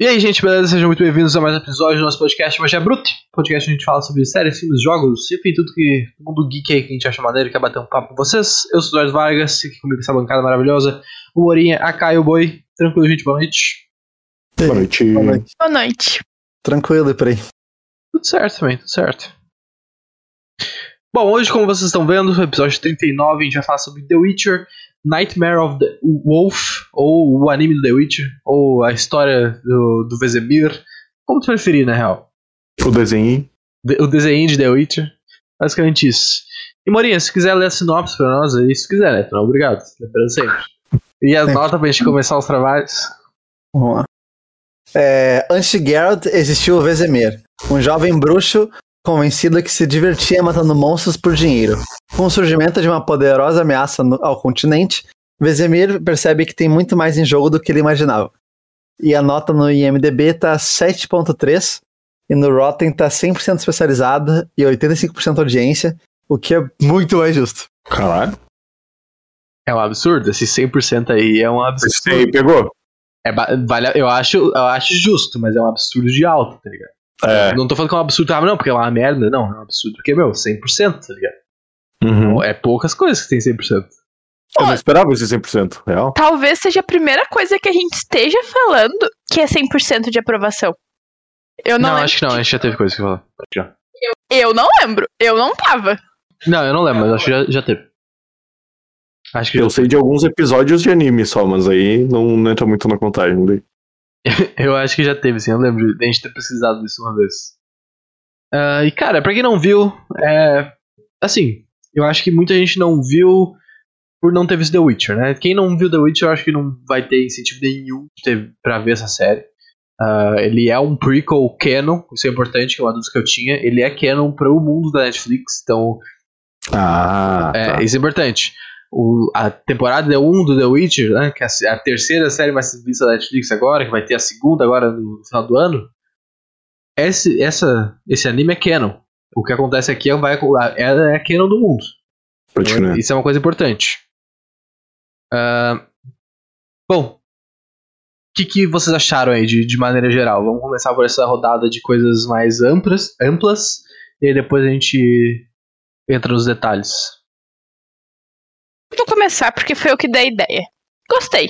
E aí, gente, beleza? Sejam muito bem-vindos a mais um episódio do nosso podcast Magia Bruto. Podcast onde a gente fala sobre séries, filmes, jogos, enfim, tudo que o mundo geek aí que a gente acha maneiro e quer bater um papo com vocês. Eu sou o Eduardo Vargas, aqui comigo essa bancada maravilhosa. O Morinha, a Caio Boi. Tranquilo, gente, boa noite. Boa noite. Boa noite. Boa noite. Tranquilo e por aí. Tudo certo também, tudo certo. Bom, hoje, como vocês estão vendo, no episódio 39, a gente vai falar sobre The Witcher, Nightmare of the Wolf, ou o anime do The Witcher, ou a história do, do Vesemir, como tu preferir, na real. O desenho. De- o desenho de The Witcher. Basicamente isso. E Morinha, se quiser ler a sinopse pra nós, aí se quiser, né? Não, obrigado. Lembrando sempre. E a Sempre. nota pra gente começar os trabalhos. Vamos lá. É, antes de Geralt existiu o Vesemir, um jovem bruxo convencido que se divertia matando monstros por dinheiro. Com o surgimento de uma poderosa ameaça no- ao continente, Vesemir percebe que tem muito mais em jogo do que ele imaginava. E a nota no IMDB tá 7.3 e no Rotten tá 100% especializada e 85% audiência, o que é muito mais justo. Caralho. É um absurdo, esse 100% aí é um absurdo. Esse aí pegou? É, vale, eu, acho, eu acho justo, mas é um absurdo de alto, tá ligado? É. Não tô falando que é um absurdo, ah, não, porque é uma merda. Não, é um absurdo porque, meu, 100%, tá ligado? Uhum. É poucas coisas que tem 100%. Eu não esperava esse 100% real. Talvez seja a primeira coisa que a gente esteja falando que é 100% de aprovação. Eu não, Não, acho que não, a gente já teve coisa que falar. Já. Eu não lembro. Eu não tava. Não, eu não lembro, mas acho que já, já teve. Acho que Eu já sei de alguns episódios de anime só, mas aí não, não entra muito na contagem. daí. Eu acho que já teve, sim. Eu lembro de a gente ter precisado disso uma vez. Ah, e, cara, pra quem não viu, é. Assim, eu acho que muita gente não viu por não ter visto The Witcher, né? Quem não viu The Witcher, eu acho que não vai ter incentivo nenhum ter, pra ver essa série. Ah, ele é um prequel canon, isso é importante, que é uma dúvida que eu tinha. Ele é canon pro mundo da Netflix, então Ah, é, tá. isso é importante. O, a temporada 1 do The Witcher, né, que é a, terceira série mais vista da Netflix agora, que vai ter a segunda agora no, final do ano. Esse, essa, esse anime é canon. O que acontece aqui é, vai, é, é canon do mundo. Crer. Isso é uma coisa importante. Ah, bom, o que, que vocês acharam aí de, de maneira geral? Vamos começar por essa rodada de coisas mais amplas, amplas e aí depois a gente entra nos detalhes. Vou começar porque foi eu que dei a ideia. Gostei.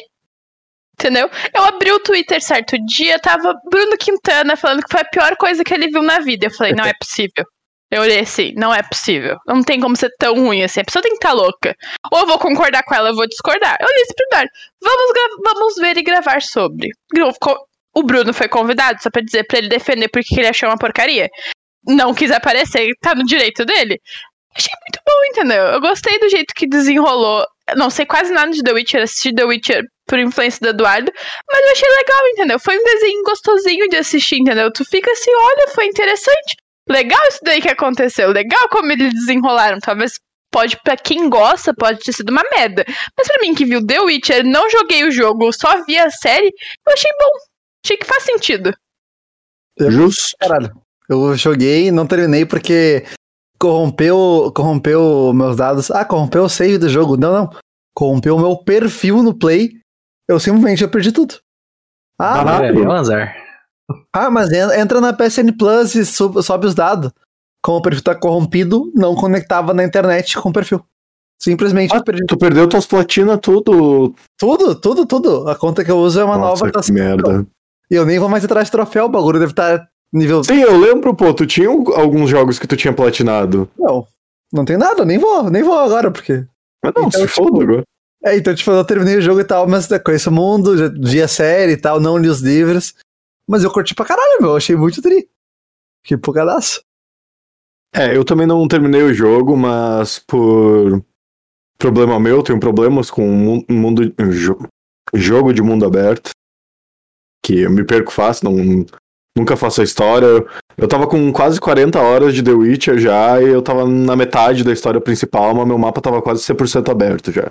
Entendeu? Eu abri o Twitter certo dia, tava Bruno Quintana falando que foi a pior coisa que ele viu na vida. Eu falei, não é possível. Eu olhei assim, não é possível. Não tem como ser tão ruim assim. A pessoa tem que estar louca. Ou eu vou concordar com ela, ou eu vou discordar. Eu olhei Eduardo. Vamos, vamos ver e gravar sobre. O Bruno foi convidado só pra dizer pra ele defender porque que ele achou uma porcaria. Não quis aparecer, tá no direito dele. Achei muito bom, entendeu? Eu gostei do jeito que desenrolou. Eu Não sei quase nada de The Witcher, assisti The Witcher por influência do Eduardo, mas eu achei legal, entendeu? Foi um desenho gostosinho de assistir, entendeu? Tu fica assim, olha, foi interessante. Legal isso daí que aconteceu, legal como eles desenrolaram. Talvez pode, pra quem gosta, pode ter sido uma merda. Mas pra mim que viu The Witcher, não joguei o jogo, só vi a série, eu achei bom. Achei que faz sentido. Justo. Caralho. Eu joguei, não terminei porque corrompeu, corrompeu meus dados. Ah, corrompeu o save do jogo. Não, não. Corrompeu o meu perfil no Play. Eu simplesmente eu perdi tudo. Ah, azar. ah, mas en- entra na PSN Plus e sobe os dados. Como o perfil tá corrompido, não conectava na internet com o perfil. Simplesmente Ah, perdi tu perdeu tuas platinas tudo. tudo, tudo, tudo. A conta que eu uso é uma Nossa, nova. que tá- merda. E eu nem vou mais atrás de troféu, o bagulho deve estar nível. Sim, eu lembro, pô, tu tinha alguns jogos que tu tinha platinado. Não, não tem nada, nem vou, nem vou agora, porque. Mas não, Então, se tipo, foda agora. É, então, tipo, eu terminei o jogo e tal, mas eu conheço o mundo, já vi a série e tal, não li os livros. Mas eu curti pra caralho, meu. eu Achei muito tri. Que empolgadaço. É, eu também não terminei o jogo, mas por problema meu, tenho problemas com mu- mundo, jo- jogo de mundo aberto. Que eu me perco fácil, não, nunca faço a história. Eu tava com quase 40 horas de The Witcher já, e eu tava na metade da história principal, mas meu mapa tava quase 100% aberto já.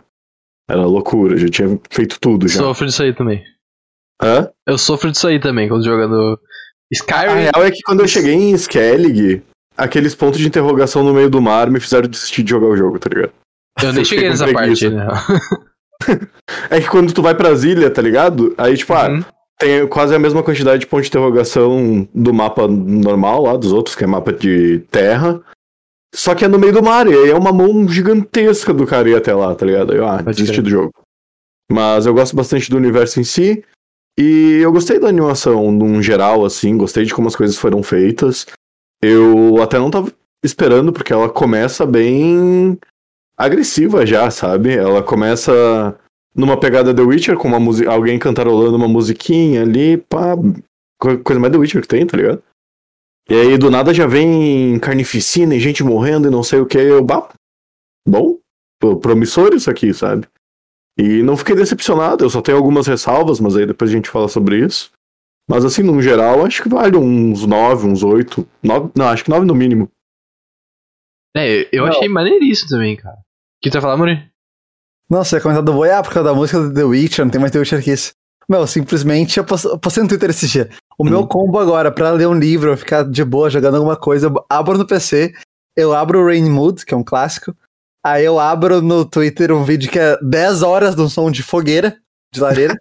Era loucura, já tinha feito tudo já. Sofro disso aí também. Hã? Eu sofro disso aí também, quando jogando A Skyrim. real é que quando eu cheguei em Skellig, aqueles pontos de interrogação no meio do mar me fizeram desistir de jogar o jogo, tá ligado? Eu nem eu cheguei nessa com parte, preguiça. né? É que quando tu vai pras ilhas, tá ligado? Aí, tipo, ah, Uhum. Tem quase a mesma quantidade de ponto de interrogação do mapa normal lá, dos outros, que é mapa de terra. Só que é no meio do mar, e aí é uma mão gigantesca do cara ir até lá, tá ligado? Eu, ah, Pode desisti do jogo. Mas eu gosto bastante do universo em si. E eu gostei da animação, num geral, assim, gostei de como as coisas foram feitas. Eu até não tava esperando, porque ela começa bem agressiva já, sabe? Ela começa numa pegada The Witcher, com uma música, alguém cantarolando uma musiquinha ali, pá, co- coisa mais The Witcher que tem, tá ligado? E aí do nada já vem carnificina e gente morrendo e não sei o que, eu, bah, bom, promissor isso aqui, sabe? E não fiquei decepcionado, eu só tenho algumas ressalvas, mas aí depois a gente fala sobre isso. Mas assim, no geral, acho que vale uns 9, uns 8, 9, não, acho que 9 no mínimo. É, eu Não. achei maneiríssimo também, cara. O que tu ia falar, Muri? Não, você ia comentar do Boi, ah, por causa da música do The Witcher, não tem mais The Witcher que isso. Meu, simplesmente, eu post- eu postei no Twitter esse dia. O meu Uhum. combo agora, pra ler um livro, ficar de boa jogando alguma coisa, eu abro no PC, eu abro o Rain Mood, que é um clássico, aí eu abro no Twitter um vídeo que é 10 horas de um som de fogueira, de lareira,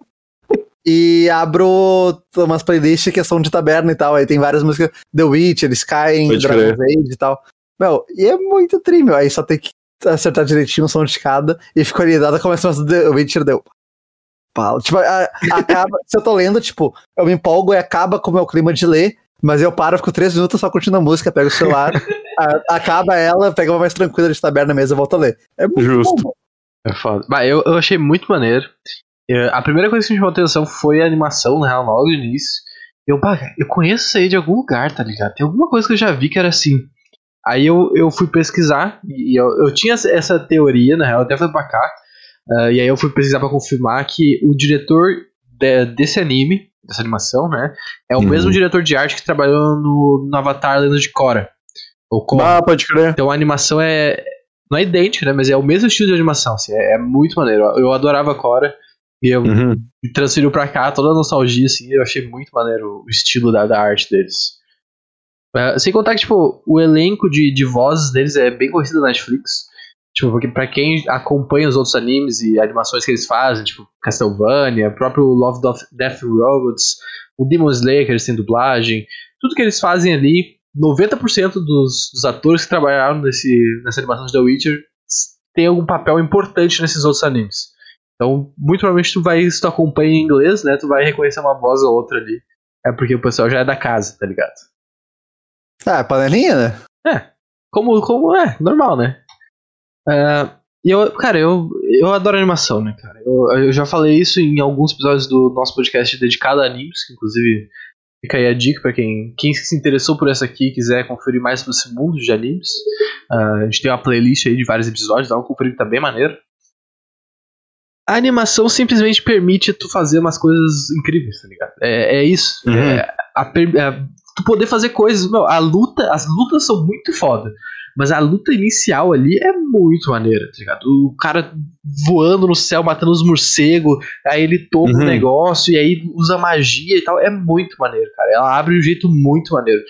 e abro umas playlists que é som de taberna e tal, aí tem várias músicas, The Witcher, Skyrim, Dragon's Age e tal. Meu, e é muito tri, meu, aí só tem que acertar direitinho o som de cada, e fico ali, nada começa a The Witcher, deu. Fala. Tipo, a- acaba, se eu tô lendo, tipo, eu me empolgo e acaba com o meu clima de ler, mas eu paro, fico três minutos só curtindo a música, pego o celular, a- acaba ela, pego uma mais tranquila de taberna mesmo e volto a ler. É muito Justo. bom. É foda. Bah, eu, eu achei muito maneiro. Eu- a primeira coisa que me chamou atenção foi a animação, na real, logo no início. Eu, bah, eu conheço isso aí de algum lugar, tá ligado? Tem alguma coisa que eu já vi que era assim. Aí eu, eu fui pesquisar, e eu, eu tinha essa- teoria, na real, até foi pra cá. ah, e aí eu fui pesquisar pra confirmar que o diretor de- desse anime, dessa animação, né? É o Uhum. mesmo diretor de arte que trabalhou no, no Avatar Lenda de Korra. Ou Korra. Ah, pode crer. Então a animação é. Não é idêntica, né? Mas é o mesmo estilo de animação. Assim, é, é muito maneiro. Eu adorava Cora. E eu Uhum. me transferiu pra cá, toda a nostalgia, assim. Eu achei muito maneiro o estilo da, da arte deles. É, sem contar que, tipo, o elenco de, de vozes deles é bem conhecido na Netflix. Tipo, porque pra quem acompanha os outros animes e animações que eles fazem, tipo, Castlevania, próprio Love, Death Robots, o Demon Slayer, que eles têm dublagem, tudo que eles fazem ali, 90% dos, dos atores que trabalharam nesse, nessa animação de The Witcher tem algum papel importante nesses outros animes. Então, muito provavelmente tu vai, se tu acompanha em inglês, né, tu vai reconhecer uma voz ou outra ali. É porque o pessoal já é da casa, tá ligado? Ah, é panelinha, né? Como, como é, normal, né? É, e eu, cara, eu, eu adoro animação, né, cara? Eu, eu já falei isso em alguns episódios do nosso podcast dedicado a animes, que inclusive fica aí a dica pra quem, quem se interessou por essa aqui e quiser conferir mais sobre esse mundo de animes. Ah, a gente tem uma playlist aí de vários episódios, dá uma conferir tá bem maneiro. A animação simplesmente permite tu fazer umas coisas incríveis, tá ligado? É, é isso. Uhum. É, a é, tu poder fazer coisas. Meu, a luta, as lutas são muito foda. Mas a luta inicial ali é muito maneira, tá ligado? O cara voando no céu, matando os morcegos, aí ele toma Uhum. um negócio e aí usa magia e tal. É muito maneiro, cara. Ela abre de um jeito muito maneiro.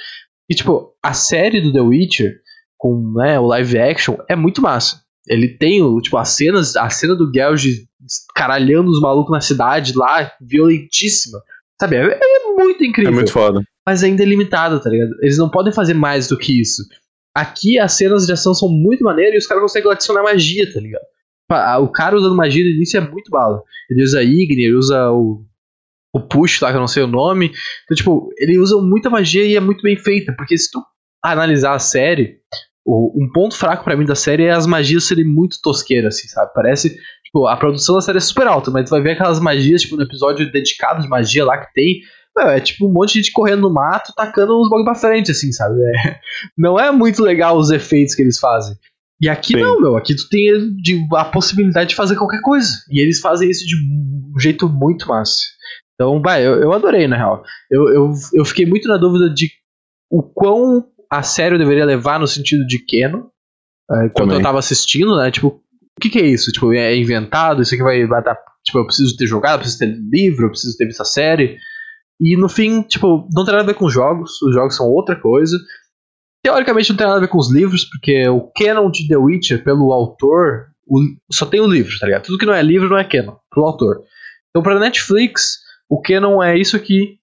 E, tipo, a série do The Witcher, com né, o live action, é muito massa. Ele tem, o, tipo, as cenas, a cena do Geralt caralhando os malucos na cidade lá, violentíssima. Sabe? É, é muito É incrível muito foda. Mas ainda é limitado, tá ligado? Eles não podem fazer mais do que isso. Aqui as cenas de ação são muito maneiras e os caras conseguem adicionar magia, tá ligado? O cara usando magia no início é muito bala. Ele usa Igni, ele usa o, o Push lá, que eu não sei o nome. Então, tipo, ele usa muita magia e é muito bem feita, porque se tu analisar a série, um ponto fraco pra mim da série é as magias serem muito tosqueiras, assim, sabe? Parece, tipo, a produção da série é super alta, mas tu vai ver aquelas magias, tipo, no episódio dedicado de magia lá que tem, meu, é tipo um monte de gente correndo no mato, tacando uns bagulho pra frente, assim, sabe? É- não é muito legal os efeitos que eles fazem. E aqui Sim. não, meu. Aqui tu tem a possibilidade de fazer qualquer coisa. E eles fazem isso de um jeito muito massa. Então, vai, eu, eu adorei, na real. Eu, eu, eu fiquei muito na dúvida de o quão a sério eu deveria levar no sentido de Canon. eh, Quando eu tava assistindo, né? Tipo, o que, que é isso? Tipo, é inventado? Isso aqui vai, vai dar. Tipo, eu preciso ter jogado, eu preciso ter livro, eu preciso ter visto a série. E no fim, tipo, não tem nada a ver com os jogos, os jogos são outra coisa. Teoricamente não tem nada a ver com os livros, porque o canon de The Witcher, pelo autor, o- só tem o livro, tá ligado? Tudo que não é livro não é canon, pro autor. Então pra Netflix, o canon é isso aqui,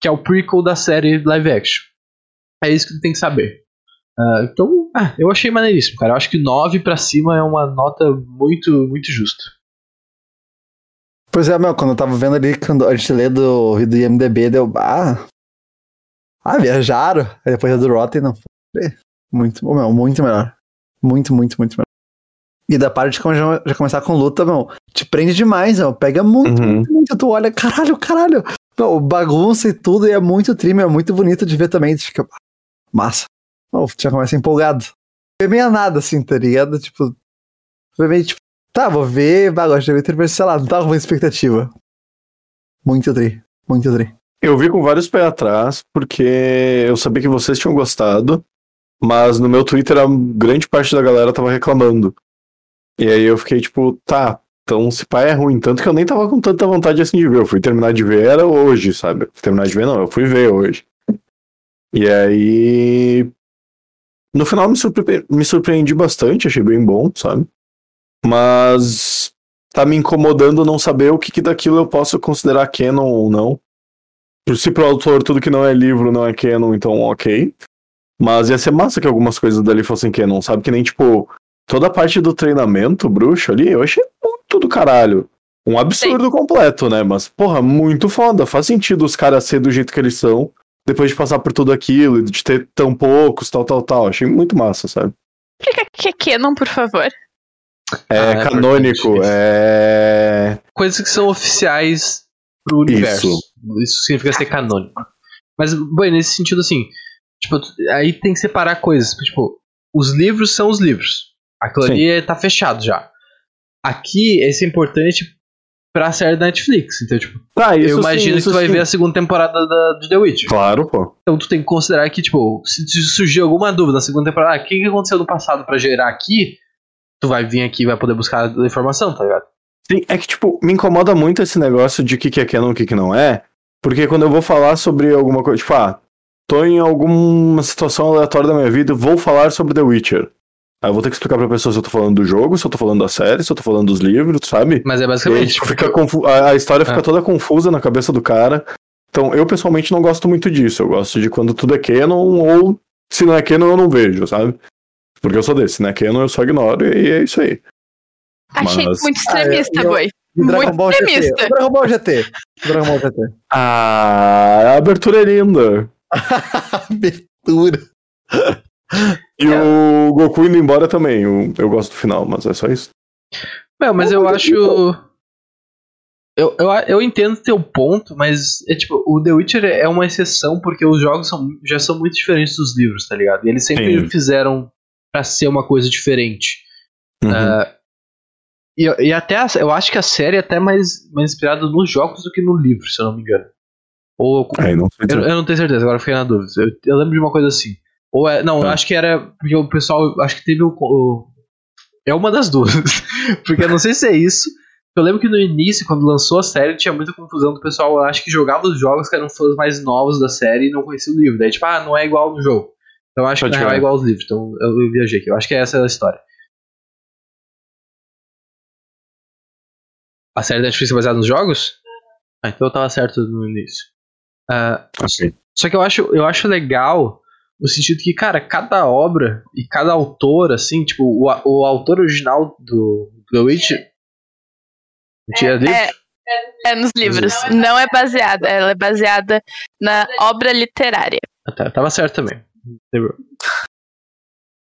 que é o prequel da série live action. É isso que tem que saber. Ah, então, ah, eu achei maneiríssimo, cara. Eu acho que 9 pra cima é uma nota muito, muito justa. Pois é, meu, quando eu tava vendo ali, quando a gente lê do, do IMDB, deu. Ah, ah viajaram. Aí depois a do Rotten, não. Muito, meu, muito melhor. Muito, muito, muito melhor. E da parte de já, já começar com luta, meu, te prende demais, meu. Pega muito, Uhum. muito, muito. Tu olha, caralho, caralho. Meu, bagunça e tudo, e é muito trim, é muito bonito de ver também. Tu fica, massa. Meu, tu já começa empolgado. Foi meio a nada, assim, tá ligado? Tipo, foi meio tipo, tá, vou ver, bah, gosto de ver, mas sei lá, não tava com expectativa. Muito tri, muito tri. Eu vi com vários pés atrás, porque eu sabia que vocês tinham gostado, mas no meu Twitter a grande parte da galera tava reclamando. E aí eu fiquei tipo, tá, então se pá é ruim. Tanto que eu nem tava com tanta vontade assim de ver. Eu fui terminar de ver, era hoje, sabe? Terminar de ver, não, eu fui ver hoje. E aí. No final me, surpre... me surpreendi bastante, achei bem bom, sabe? Mas tá me incomodando não saber o que, que daquilo eu posso considerar canon ou não. Se pro autor tudo que não é livro não é canon, então ok. Mas ia ser massa que algumas coisas dali fossem canon, sabe? Que nem, tipo, toda a parte do treinamento bruxo ali, eu achei muito do caralho. Um absurdo completo, né? Mas, porra, muito foda. Faz sentido os caras ser do jeito que eles são, depois de passar por tudo aquilo, e de ter tão poucos, tal, tal, tal. Achei muito massa, sabe? Explica o que é canon, por favor. É Ah, é canônico, isso. é. Coisas que são oficiais pro universo. Isso, significa ser canônico. Mas, bem, nesse sentido, assim, tipo, aí tem que separar coisas. Tipo, os livros são os livros. Aquilo Sim. ali é- tá fechado já. Aqui, isso é importante pra série da Netflix. Então, tipo, Tá, isso eu imagino sim, isso que tu vai sim. ver a segunda temporada da, de The Witcher. Claro, pô. Então tu tem que considerar que, tipo, se surgir alguma dúvida na segunda temporada, ah, o que, que aconteceu no passado pra gerar aqui, tu vai vir aqui e vai poder buscar a informação, tá ligado? Sim, é que, tipo, me incomoda muito esse negócio de o que, que é canon e o que, que não é. Porque quando eu vou falar sobre alguma coisa, tipo, ah, tô em alguma situação aleatória da minha vida, vou falar sobre The Witcher. Aí eu vou ter que explicar pra pessoa se eu tô falando do jogo, se eu tô falando da série, se eu tô falando dos livros, sabe? Mas é aí, basicamente. tipo, fica confu- a, a história fica Ah. toda confusa na cabeça do cara. Então, eu pessoalmente não gosto muito disso. Eu gosto de quando tudo é canon, ou se não é canon, eu não vejo, sabe? Porque eu sou desse, se não é canon, eu só ignoro, e é isso aí. Achei Mas- muito extremista, Ah, eu- boi. Dragon Muito Ball GT. extremista. O Dragon Ball GT. Dragon Ball GT. Ah, a abertura é linda. Abertura. E o Goku indo embora também. Eu, eu gosto do final, mas é só isso. Não, mas eu acho. Eu, eu, eu entendo teu ponto, mas é tipo, o The Witcher é uma exceção porque os jogos são, já são muito diferentes dos livros, tá ligado? E eles sempre Sim. fizeram pra ser uma coisa diferente. Uhum. Ah, e, e até a- eu acho que a série é até mais, mais inspirada nos jogos do que no livro, se eu não me engano. Ou Aí não eu, eu não tenho certeza, agora eu fiquei na dúvida. Eu, eu lembro de uma coisa assim. Ou é, não, eu Tá. acho que era porque o pessoal, acho que teve o, o- é uma das duas, porque eu não sei se é isso. Eu lembro que no início, quando lançou a série, tinha muita confusão do pessoal, eu acho que jogava os jogos que eram fãs mais novos da série e não conhecia o livro. Daí tipo, ah, não é igual no jogo. Então eu acho Pode que na real é igual aos livros. Então eu, viajei aqui. Eu acho que essa é a história. A série da Netflix é baseada nos jogos? Ah, então eu tava certo no início. Ah, Ok. só que eu acho, eu acho legal no sentido que, cara, cada obra e cada autor, assim, tipo, o, o autor original do The Witcher. Tinha livro? É, é nos livros. Não é baseada. Ela é baseada na obra literária. Ah, tá, tava certo também. Lembrou.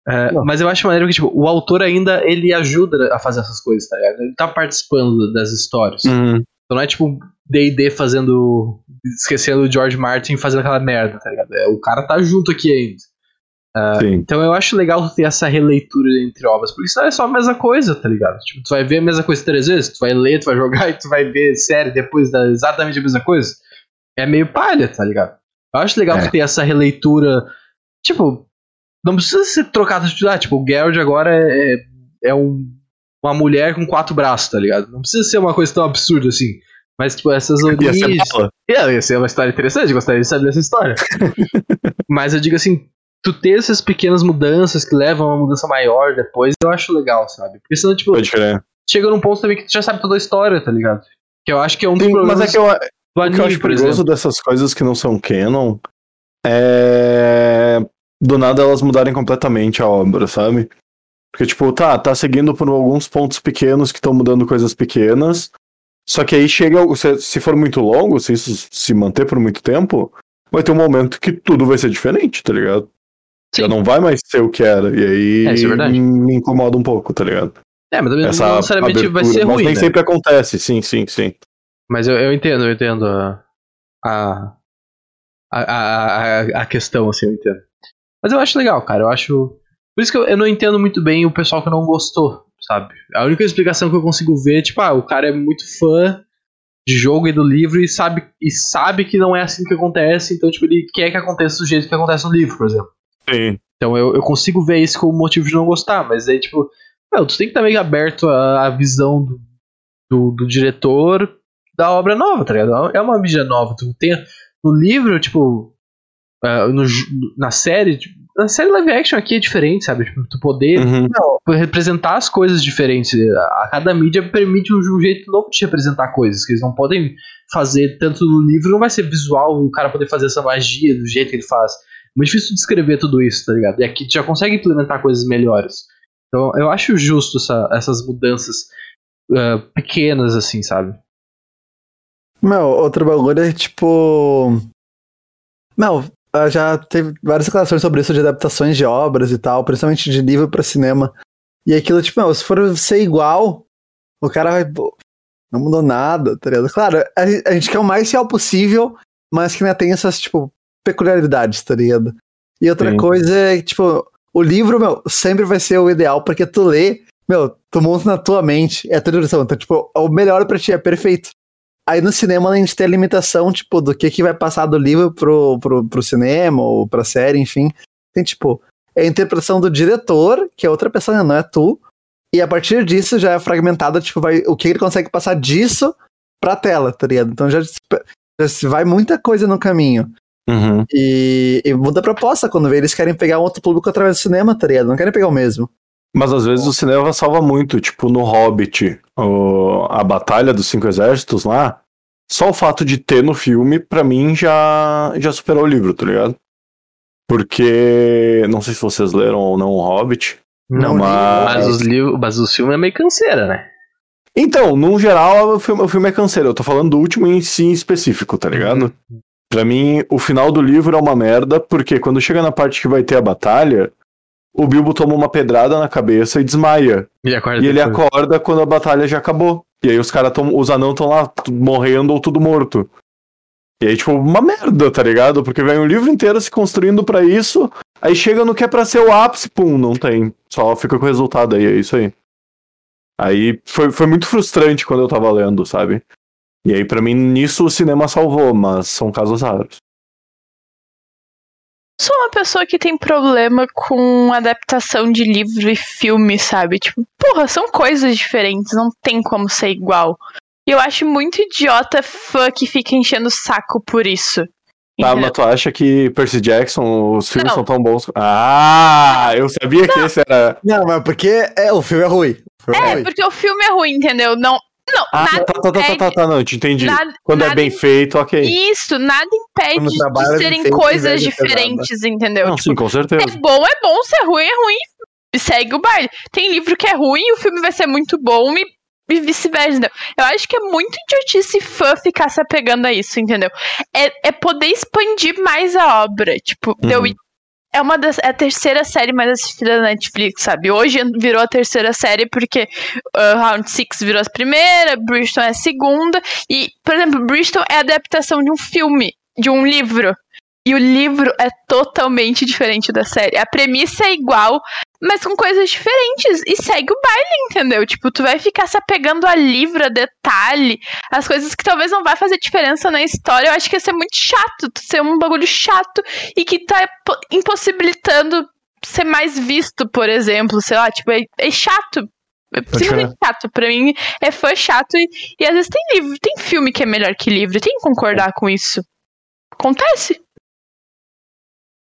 É, Não. mas eu acho maneiro que, tipo, o autor ainda ele ajuda a fazer essas coisas, tá ligado? Ele tá participando das histórias. Uhum. Então não é tipo D&D fazendo. esquecendo o George Martin fazendo aquela merda, tá ligado? É, o cara tá junto aqui ainda. Sim. Então eu acho legal ter essa releitura entre obras, porque senão é só a mesma coisa, tá ligado? Tipo, tu vai ver a mesma coisa três vezes, tu vai ler, tu vai jogar e tu vai ver série depois da exatamente a mesma coisa. É meio palha, tá ligado? Eu acho legal É. ter essa releitura. Tipo, não precisa ser trocado de ah, tipo, o Geralt agora é, é, é um, uma mulher com quatro braços, tá ligado? Não precisa ser uma coisa tão absurda assim. Mas, tipo, essas Ia ser origens. É, ia ser uma história interessante, gostaria de saber dessa história. Mas eu digo assim, tu ter essas pequenas mudanças que levam a uma mudança maior depois, eu acho legal, sabe? Porque senão, tipo, chega num ponto também que tu já sabe toda a história, tá ligado? Que eu acho que é um dos Sim, problemas. mas é que eu, O que eu acho perigoso dessas coisas que não são canon é. Do nada elas mudarem completamente a obra, sabe? Porque, tipo, tá, tá seguindo por alguns pontos pequenos que estão mudando coisas pequenas. Só que aí chega. Se, se for muito longo, se isso se manter por muito tempo, vai ter um momento que tudo vai ser diferente, tá ligado? Sim. Já não vai mais ser o que era. E aí é, é me incomoda um pouco, tá ligado? É, mas Essa não necessariamente abertura, vai ser ruim. Mas nem né? sempre acontece, sim, sim, sim. Mas eu, eu entendo, eu entendo a, a, a, a, a questão, assim, eu entendo. Mas eu acho legal, cara. Eu acho. Por isso que eu, eu não entendo muito bem o pessoal que não gostou, sabe? A única explicação que eu consigo ver é, tipo, ah, o cara é muito fã de jogo e do livro e sabe, e sabe que não é assim que acontece, então, tipo, ele quer que aconteça do jeito que acontece no livro, por exemplo. Sim. Então eu, eu consigo ver isso como motivo de não gostar, mas aí, tipo, meu, tu tem que estar meio aberto à, à visão do, do, do, diretor da obra nova, tá ligado? É uma mídia nova. Tu tem, no livro, tipo, uh, no, na série, tipo, na série live action aqui é diferente, sabe? Tipo, tu poder uhum. representar as coisas diferentes. A, cada mídia permite um, um, jeito novo de representar coisas, que eles não podem fazer tanto no livro, não vai ser visual o cara poder fazer essa magia do jeito que ele faz. É muito difícil descrever tudo isso, tá ligado? E aqui tu já consegue implementar coisas melhores. Então eu acho justo essa, essas mudanças uh, pequenas, assim, sabe? Meu, outro bagulho é tipo. Meu, já teve várias declarações sobre isso de adaptações de obras e tal, principalmente de livro para cinema. E aquilo, tipo, meu, se for ser igual, o cara vai. Não mudou nada, tá ligado? Claro, a, a gente quer o mais real possível, mas que ainda tem essas, tipo, peculiaridades, tá ligado? E outra Sim. coisa é, tipo, o livro, meu, sempre vai ser o ideal, porque tu lê, meu, tu monta na tua mente, é a tua direção. Então, tipo, o melhor pra ti é perfeito. Aí no cinema a gente tem a limitação, tipo, do que, que vai passar do livro pro, pro, pro cinema ou pra série, enfim. Tem, tipo, é a interpretação do diretor, que é outra pessoa, não é tu. E a partir disso já é fragmentado, tipo, vai, o que ele consegue passar disso pra tela, tá ligado? Então já, já vai muita coisa no caminho. Uhum. E, e, muda a proposta quando vê, eles querem pegar um outro público através do cinema, tá ligado? Não querem pegar o mesmo. Mas às vezes o cinema salva muito, tipo no Hobbit, o, a Batalha dos Cinco Exércitos lá. Só o fato de ter no filme, pra mim, já, já superou o livro, tá ligado? Porque. Não sei se vocês leram ou não o Hobbit. Não, mas... mas os livros, mas o filme é meio canseira, né? Então, no geral, o filme, o filme é canseiro. Eu tô falando do último em si em específico, tá ligado? Uhum. Pra mim, o final do livro é uma merda, porque quando chega na parte que vai ter a batalha, o Bilbo toma uma pedrada na cabeça e desmaia. E, e ele acorda quando a batalha já acabou. E aí os caras os anãos estão lá morrendo ou tudo morto. E aí, tipo, uma merda, tá ligado? Porque vem um livro inteiro se construindo para isso, aí chega no que é pra ser o ápice, pum, não tem. Só fica com o resultado aí, é isso aí. Aí foi, foi muito frustrante quando eu tava lendo, sabe? E aí, para mim, nisso o cinema salvou, mas são casos raros. Sou uma pessoa que tem problema com adaptação de livro e filme, sabe? Tipo, porra, são coisas diferentes, não tem como ser igual. E eu acho muito idiota fã que fica enchendo o saco por isso. Tá, mas tu acha que Percy Jackson, os filmes não. são tão bons? Ah, eu sabia não. que esse era. Não, mas porque é, o filme é ruim. Filme é, é ruim. porque o filme é ruim, entendeu? Não, não, ah, nada tá, tá, tá, tá, tá, não, te entendi. Nada, Quando é nada, é bem feito, ok. Isso, nada impede de serem feito, coisas diferentes, entendeu? Não, tipo, sim, com certeza. É bom, é bom, se é ruim, é ruim. Segue o baile. Tem livro que é ruim e o filme vai ser muito bom e, e vice-versa, entendeu? Eu acho que é muito idiotice fã ficar se apegando a isso, entendeu? É, é poder expandir mais a obra. Tipo, uhum. eu é uma das, é a terceira série mais assistida da Netflix, sabe? Hoje virou a terceira série porque uh, Round Six virou a primeira, Bristol é a segunda. E, por exemplo, Bristol é a adaptação de um filme, de um livro. E o livro é totalmente diferente da série. A premissa é igual, mas com coisas diferentes. E segue o baile, entendeu? Tipo, tu vai ficar se apegando a livro, a detalhe, as coisas que talvez não vai fazer diferença na história. Eu acho que ia ser muito chato, ser um bagulho chato e que tá impossibilitando ser mais visto, por exemplo. Sei lá, tipo, é, é chato. É simplesmente chato. Pra mim, é fã chato. E, e às vezes tem livro, tem filme que é melhor que livro. Tem que concordar com isso. Acontece.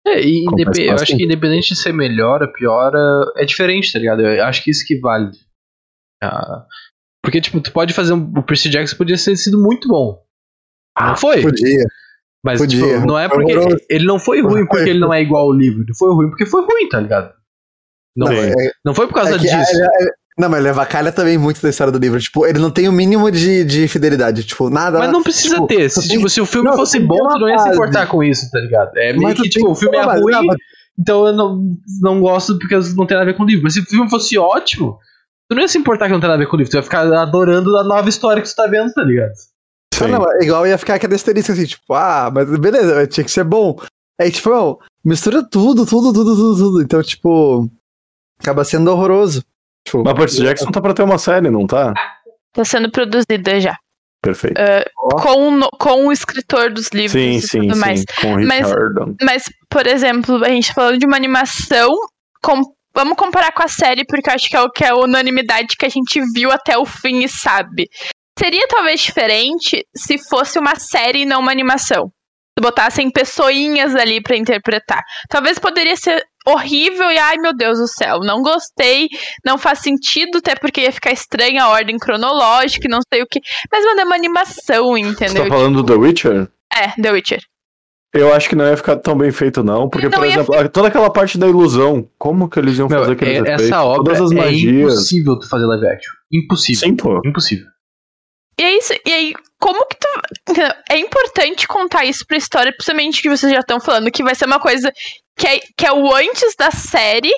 É, e eu acho que independente de ser melhor ou pior, é diferente, tá ligado? Eu acho que isso que vale. Ah, porque, tipo, tu pode fazer um, o Percy Jackson podia ter sido muito bom. Não foi. Podia. Mas podia. tipo, não é porque. Ele não foi ruim porque ele não é igual ao livro. Ele foi ruim porque foi ruim, tá ligado? Não, Sim. é- não foi por causa é que- disso. é- é- não, mas ele avacalha também muito da história do livro. Tipo, ele não tem o mínimo de, de fidelidade. Tipo, nada. Mas não precisa tipo, ter. Se, tem- tipo, se o filme não, fosse bom, tu não ia se importar com isso, tá ligado? É meio Mas que, tipo, o filme é ruim, mas- então eu não, não gosto porque não tem nada a ver com o livro. Mas se o filme fosse ótimo, tu não ia se importar que não tem nada a ver com o livro. Tu ia ficar adorando a nova história que tu tá vendo, tá ligado? Ah, não, é igual ia ficar aquele asterisco assim, tipo, ah, mas beleza, mas tinha que ser bom. Aí, tipo, não, mistura tudo, tudo, tudo, tudo, tudo. Então, tipo, acaba sendo horroroso. Tipo, Mas Percy Jackson tá pra ter uma série, não tá? Tá sendo produzida já. Perfeito. Com, o no- com o escritor dos livros sim, e sim, tudo sim. mais. Com Mas-. Mas, por exemplo, a gente tá falando de uma animação. com- Vamos comparar com a série, porque eu acho que é o que é a unanimidade que a gente viu até o fim e sabe. Seria talvez diferente se fosse uma série e não uma animação. Se botassem pessoinhas ali pra interpretar. Talvez poderia ser horrível e, ai meu Deus do céu, não gostei, não faz sentido, até porque ia ficar estranha a ordem cronológica e não sei o que. Mas, mano, é uma animação, Você entendeu? tá falando do The Witcher? É, The Witcher. Eu acho que não ia ficar tão bem feito, não. Porque, Não por exemplo, toda aquela parte da ilusão, como que eles iam Meu, fazer aqueles é- efeitos? essa obra Todas as é magias. impossível tu fazer live action. Impossível. Sim, pô. Impossível. E é isso, e aí, como que tu. É importante contar isso pra história, principalmente que vocês já estão falando, que vai ser uma coisa que é, que é o antes da série.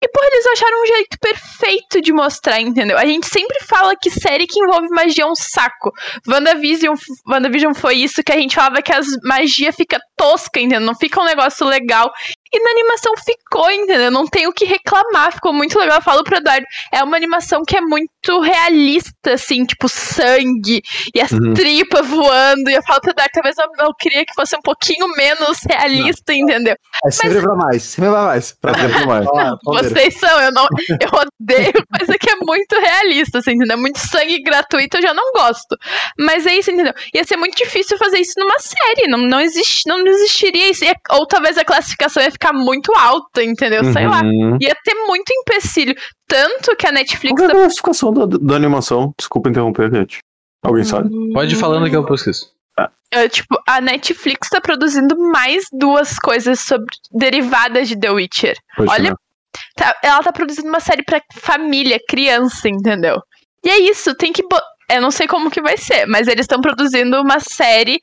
E, porra, eles acharam um jeito perfeito de mostrar, entendeu? A gente sempre fala que série que envolve magia é um saco. WandaVision, WandaVision foi isso, que a gente falava que as magia fica tosca, entendeu? Não fica um negócio legal. E na animação ficou, entendeu? Não tem o que reclamar, ficou muito legal. Eu falo pro Eduardo, é uma animação que é muito realista, assim, tipo, sangue e as Uhum. tripas voando. E eu falo pro Eduardo, talvez eu, eu queria que fosse um pouquinho menos realista, entendeu? é sempre pra mais, sempre pra mais. Pra Pra sempre mais. Palmeiras. Vocês são, eu não. Eu odeio coisa que é muito realista, assim, entendeu? Muito sangue gratuito, eu já não gosto. Mas é isso, entendeu? Ia ser muito difícil fazer isso numa série. Não, não, existe, não existiria isso. Ia- ou talvez a classificação ia ficar muito alta, entendeu? Sei lá. Uhum. Ia ter muito empecilho. Tanto que a Netflix. Qual é a classificação da, da animação? Desculpa interromper, Kate. Alguém sabe? Pode ir falando que eu esqueço. É, tipo, a Netflix tá produzindo mais duas coisas sobre derivadas de The Witcher. Pode Olha, falar. Tá- ela tá produzindo uma série pra família, criança, entendeu? E é isso, tem que. bo- Eu não sei como que vai ser, mas eles estão produzindo uma série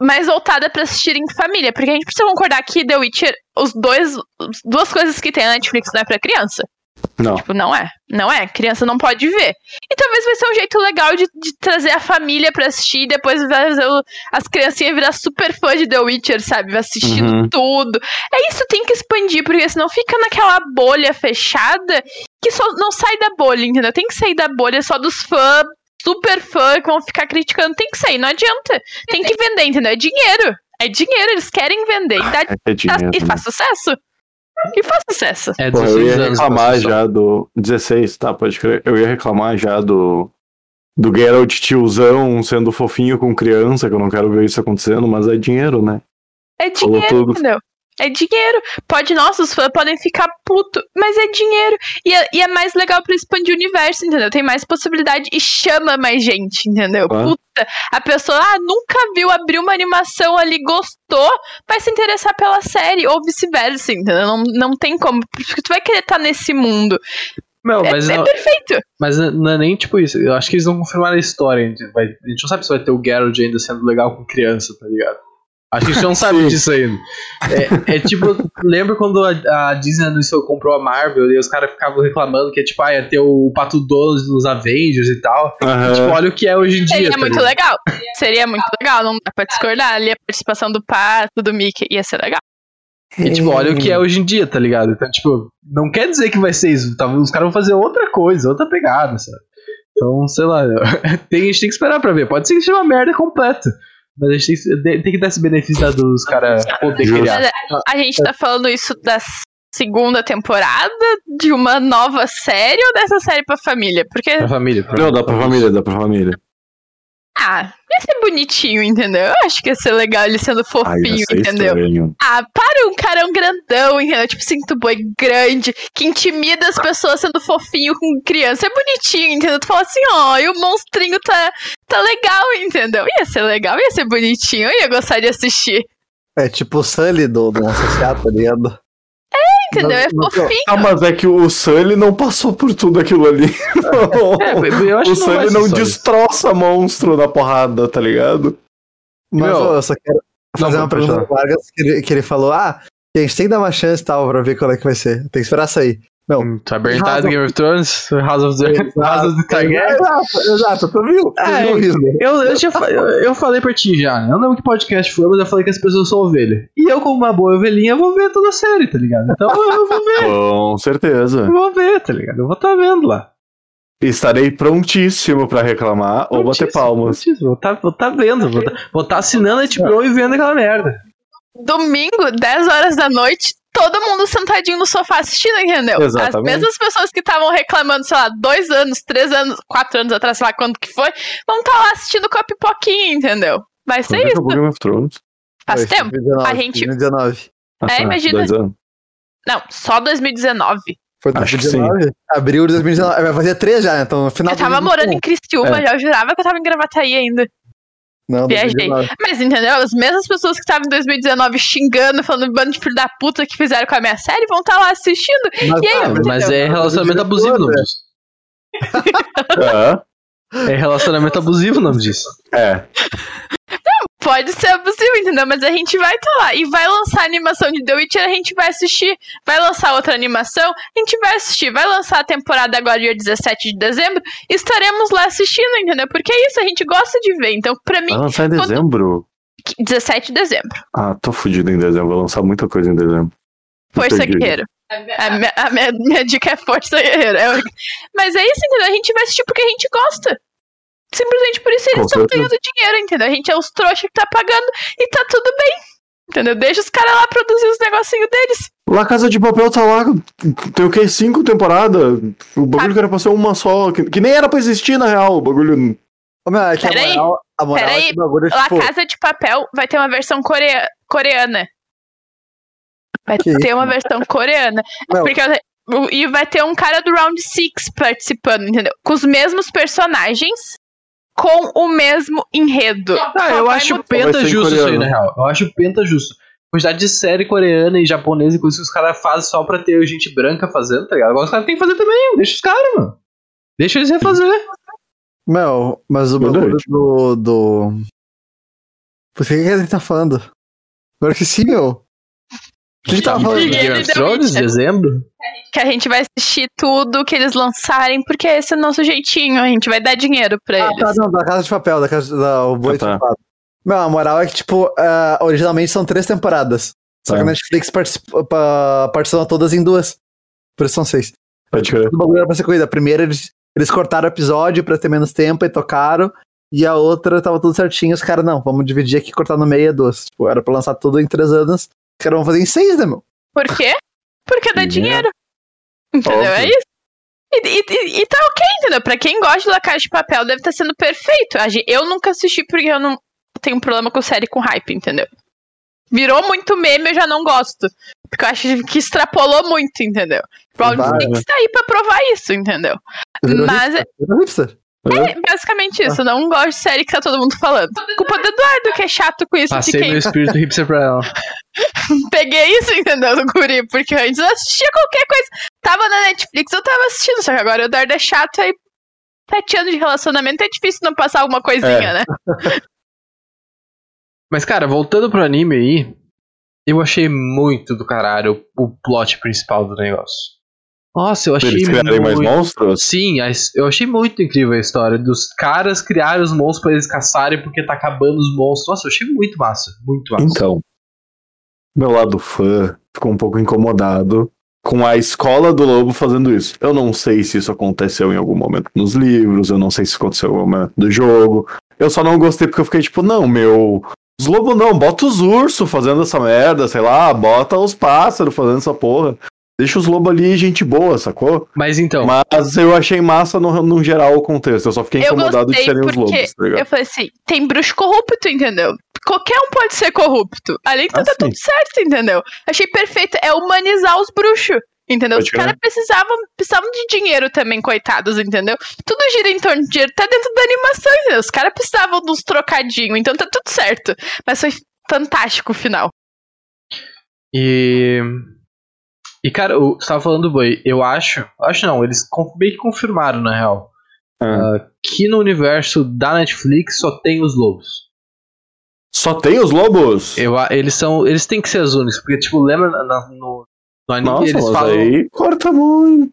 mais voltada pra assistir em família. Porque a gente precisa concordar que The Witcher, os dois. as duas coisas que tem na Netflix não é pra criança. Não. Tipo, não é. Não é. Criança não pode ver. E talvez vai ser um jeito legal de, de trazer a família pra assistir e depois o- as criancinhas virar super fã de The Witcher, sabe? Assistindo Uhum. tudo. É isso, tem que expandir, porque senão fica naquela bolha fechada que só não sai da bolha, entendeu? Tem que sair da bolha só dos fãs, super fã, que vão ficar criticando. Tem que sair, não adianta. Tem que vender, entendeu? É dinheiro. É dinheiro, eles querem vender. E, dá, É dinheiro. e né? faz sucesso. E faz sucesso. É Porra, eu 16 ia reclamar já do. 16, tá, pode crer. Eu ia reclamar já do. Do Geralt tiozão sendo fofinho com criança, que eu não quero ver isso acontecendo, mas é dinheiro, né? É Falou dinheiro, tudo. entendeu? É dinheiro. Pode, nossa, os fãs podem ficar puto, mas é dinheiro. E é, e é mais legal pra expandir o universo, entendeu? Tem mais possibilidade e chama mais gente, entendeu? Ah. Puta, a pessoa, ah, nunca viu, abriu uma animação ali, gostou, vai se interessar pela série, ou vice-versa, entendeu? Não, não tem como, porque tu vai querer estar nesse mundo. Não, É, mas, é não, perfeito. mas não é nem tipo isso. Eu acho que eles não confirmaram a história. A gente, vai- a gente não sabe se vai ter o Geralt ainda sendo legal com criança, tá ligado? Acho que a gente não sabe disso ainda. É, é tipo, lembra quando a, a Disney anunciou, comprou a Marvel e os caras ficavam reclamando que é tipo, ah, ia ter o Pato Donos nos Avengers e tal. Aham. Tipo, olha o que é hoje em dia. Seria tá muito ligado? legal. Seria muito legal, não dá pra discordar. Ali a participação do Pato, do Mickey, ia ser legal. E tipo, olha o que é hoje em dia, tá ligado? Então, tipo, não quer dizer que vai ser isso. Talvez os caras vão fazer outra coisa, outra pegada, sabe? Então, sei lá, tem, a gente tem que esperar pra ver. Pode ser que seja uma merda completa. Mas a gente tem, que- tem que dar esse benefício da- dos caras poder Justo. criar. Mas a gente tá falando isso da segunda temporada de uma nova série ou dessa série pra família? Porque, Pra família. pra- Não, dá pra família, dá pra família. Ah, ia ser bonitinho, entendeu? Eu acho que ia ser legal ele sendo Ai, fofinho, entendeu? estranho. Ah, para um carão grandão, entendeu? Tipo, cinto boi grande, que intimida as pessoas sendo fofinho com criança. É bonitinho, entendeu? Tu fala assim, ó, e o monstrinho tá, tá legal, entendeu? Ia ser legal, ia ser bonitinho, eu ia gostar de assistir. É tipo o Sully do, do associado, tá ligado? Entendeu? É Não, não, fofinho. Ah, mas é que o Sully não passou por tudo aquilo ali. É, eu acho o não Sully não isso. destroça monstro na porrada, tá ligado? Mas Meu, eu só quero fazer não, uma pergunta pro Vargas, que ele, que ele falou, ah, a gente tem que dar uma chance e tal pra ver qual é que vai ser. Tem que esperar sair. Não. Hum, Tu é abertado of- Game of Thrones, House of the, House of the Targaryen. Exato, exato, tu viu? Tu Ah, viu é. isso, né? Eu, eu, já, eu, eu falei pra ti já, né? Eu não lembro que podcast foi, mas eu falei que as pessoas são ovelha. E eu, como uma boa ovelhinha, vou ver toda a série, tá ligado? Então eu vou ver, Com certeza. eu vou ver, tá ligado? Eu vou estar vendo lá. Estarei prontíssimo pra reclamar ou bater Prontíssimo, palmas. prontíssimo. Vou estar vou tá vendo, vou estar vou tá assinando a HBO e vendo aquela merda. Domingo, 10 horas da noite, todo mundo sentadinho no sofá assistindo, entendeu? Exatamente. As mesmas pessoas que estavam reclamando, sei lá, dois anos, três anos, quatro anos atrás, sei lá quanto que foi, vão estar lá assistindo com a pipoquinha, entendeu? Vai ser é isso. acabou Game of Thrones? Faz Foi, tempo. 2019, A gente- 2019. Ah, É, tá, imagina. Dois anos. Não, só 2019. Foi Acho que 2019? Abril de 2019. Vai fazer três já, né? Então, no final Eu tava 2021. morando em Criciúma, É. já eu jurava que eu tava em Gravataí ainda. Não, Viajei. 2019. Mas entendeu? As mesmas pessoas que estavam em 2019 xingando, falando bando de filho da puta que fizeram com a minha série, vão estar lá assistindo. Mas, E aí, ah? Mas é relacionamento abusivo o nome disso. É, É relacionamento abusivo o nome disso. é. Pode ser abusivo, entendeu? Mas a gente vai estar lá. E vai lançar a animação de The Witcher, a gente vai assistir. Vai lançar outra animação, a gente vai assistir. Vai lançar a temporada agora, dia 17 de dezembro. Estaremos lá assistindo, entendeu? Porque é isso, a gente gosta de ver. Então, pra mim, Vai lançar em dezembro? 17 de dezembro. Ah, tô fudido em dezembro. Vou lançar muita coisa em dezembro. Força. Guerreiro. A minha, a minha- minha dica é Força Guerreiro. É Mas é isso, entendeu? A gente vai assistir porque a gente gosta. Simplesmente por isso eles estão ganhando dinheiro, entendeu? A gente é os trouxas que tá pagando e tá tudo bem. Entendeu? Deixa os caras lá produzir os negocinhos deles. La Casa de Papel tá lá. Tem o quê? Cinco temporadas? O bagulho que era pra ser uma só. Que, que nem era pra existir, na real. O bagulho. Ô, meu, é que a Peraí, moral, a moral peraí. é que o bagulho é La tipo... Casa de Papel vai ter uma versão corea- coreana. Vai Que ter isso, uma versão coreana. Meu. Porque e vai ter um cara do Round 6 participando, entendeu? Com os mesmos personagens, com o mesmo enredo. Ah, eu acho penta justo isso aí, na real. Eu acho penta justo. Quantidade de série coreana e japonesa e coisas que os caras fazem só pra ter gente branca fazendo, tá ligado? Agora os caras têm que fazer também. Deixa os caras, mano. Deixa eles refazer. Meu, mas o bagulho do... do... Por que que a gente tá falando? Agora que sim, meu. Gente tava falando? Sim. Game ele of Thrones, dezembro. Que a gente vai assistir tudo que eles lançarem, porque esse é o nosso jeitinho. A gente vai dar dinheiro pra Ah, eles. tá, não, da Casa de Papel, da Casa da o Boi Ah, tá. Chupado. Meu, a moral é que, tipo, ah, originalmente são três temporadas. Só que Tá. a Netflix participou todas em duas. Por isso são seis. Pode crer. O bagulho era pra ser corrida. A primeira eles, eles cortaram o episódio pra ter menos tempo e tocaram. E a outra tava tudo certinho. Os caras, não, vamos dividir aqui e cortar no meio é duas. Tipo, era pra lançar tudo em três anos. Os caras vão fazer em seis, né, meu? Por quê? Porque dá Sim, dinheiro. Entendeu? É Óbvio. isso. E, e- e- tá ok, entendeu? Pra quem gosta de La Casa de Papel, deve estar sendo perfeito. Eu nunca assisti porque eu não tenho problema com série com hype, entendeu? Virou muito meme, eu já não gosto. Porque eu acho que extrapolou muito, entendeu? Round Vai, 6 tá aí pra provar isso, entendeu? Virou Mas hipster. Hipster. é basicamente isso. Eu não gosto de série que tá todo mundo falando. Culpa do Eduardo, que é chato com isso. Passei Fiquei, meu espírito hipster pra ela. peguei isso, entendeu, do guri. Porque antes eu assistia qualquer coisa. Tava na Netflix, eu tava assistindo. Só que agora o Eduardo é chato, aí sete anos de relacionamento é difícil não passar alguma coisinha, É. né? Mas, cara, voltando pro anime aí, eu achei muito do caralho o plot principal do negócio. Nossa, eu achei Eles criarem mais muito... monstros? Sim, eu achei muito incrível a história dos caras criarem os monstros pra eles caçarem porque tá acabando os monstros. Nossa, eu achei muito massa, muito massa. Então, meu lado fã ficou um pouco incomodado com a escola do lobo fazendo isso. Eu não sei se isso aconteceu em algum momento nos livros, eu não sei se aconteceu em algum momento do jogo. Eu só não gostei porque eu fiquei tipo, não, meu. Os lobos não, bota os ursos fazendo essa merda, sei lá, bota os pássaros fazendo essa porra. Deixa os lobos ali, gente boa, sacou? Mas então, Mas eu achei massa no, no geral o contexto. Eu só fiquei incomodado de serem os lobos, tá ligado? Eu falei assim, tem bruxo corrupto, entendeu? qualquer um pode ser corrupto. Ali que Ah, tá tudo certo, entendeu? Achei perfeito. É humanizar os bruxos. Entendeu? Pode Os caras precisavam, precisavam de dinheiro também, coitados, entendeu? Tudo gira em torno de dinheiro, tá dentro da animação, entendeu? Os caras precisavam dos trocadinhos, então tá tudo certo. Mas foi fantástico o final. E. E, cara, o- você tava falando do boi. Eu acho. Acho não, eles meio que confirmaram, na real. Ah. Que no universo da Netflix só tem os lobos. Só tem os lobos? Eu, eles são. Eles têm que ser os únicos. Porque, tipo, lembra na- no, no anime Nossa, eles falam. aí corta muito.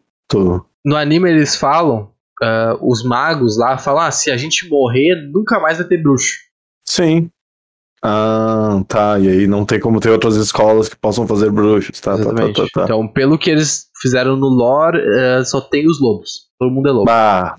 No anime eles falam. ah, os magos lá falam: ah, se a gente morrer, nunca mais vai ter bruxo. Sim. Ah, tá. E aí não tem como ter outras escolas que possam fazer bruxos. Tá, tá, tá, tá, tá. Então, pelo que eles fizeram no lore, eh, só tem os lobos. Todo mundo é lobo. Bah.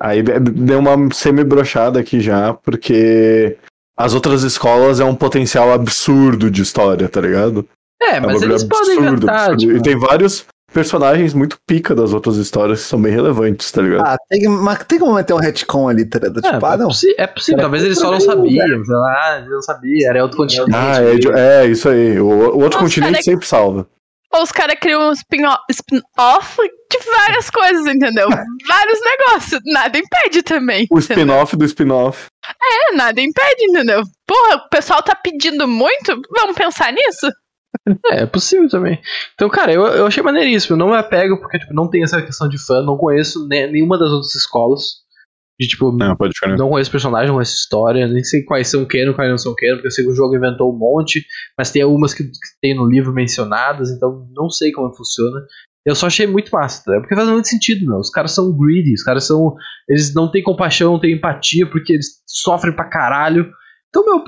Aí deu uma semi-brochada aqui já, porque as outras escolas é um potencial absurdo de história, tá ligado? É, É um mas bagulho eles podem inventar. absurdo. Tipo, E tem vários personagens muito pica das outras histórias que são bem relevantes, tá ligado? Ah, tem, mas tem como meter um retcon ali, tá ligado? É, Tipo, ah, é, não. é possível, Era talvez eles só não sabiam, sei lá, ah, eles não sabiam, era outro continente. Ah, é, de- é isso aí. O, o outro Nossa, continente cara, sempre salva. Ou os caras criam um spin-off de várias coisas, entendeu? Vários negócios. Nada impede também. O spin-off do spin-off. É, nada impede, entendeu? Porra, o pessoal tá pedindo muito, vamos pensar nisso? É, é possível também. Então, cara, eu, eu achei maneiríssimo. Eu não me apego, porque tipo, não tem essa questão de fã, não conheço ne- nenhuma das outras escolas. De tipo, Não, pode ficar. não conheço personagem, não conheço história, nem sei quais são canon, quais não são canon, porque eu sei que o jogo inventou um monte, mas tem algumas que, que tem no livro mencionadas, então não sei como funciona. Eu só achei muito massa, tá? porque faz muito sentido, meu. Os caras são greedy, os caras são. Eles não têm compaixão, não têm empatia, porque eles sofrem pra caralho. Então, meu,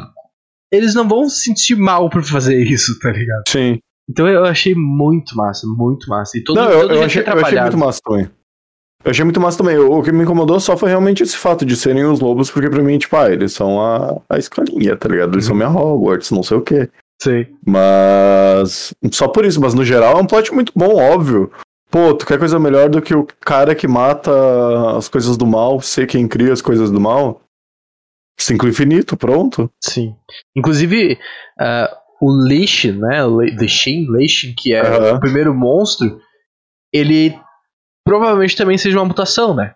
eles não vão se sentir mal por fazer isso, tá ligado? Sim. Então eu achei muito massa, muito massa. E todo, não, eu, todo eu, achei, que eu achei muito massa também. Eu achei muito massa também. O, que me incomodou só foi realmente esse fato de serem os lobos, porque pra mim, tipo, ah, eles são a, a escolinha, tá ligado? Eles são minha Hogwarts, não sei o quê. Sei. Mas. Só por isso, mas no geral é um plot muito bom, óbvio. Pô, tu quer coisa melhor do que o cara que mata as coisas do mal, ser quem cria as coisas do mal? Ciclo infinito, pronto. Sim. Inclusive, ah, o Leishin, né? o Le- The Shin, Leishin, que é Aham. o primeiro monstro, ele provavelmente também seja uma mutação, né?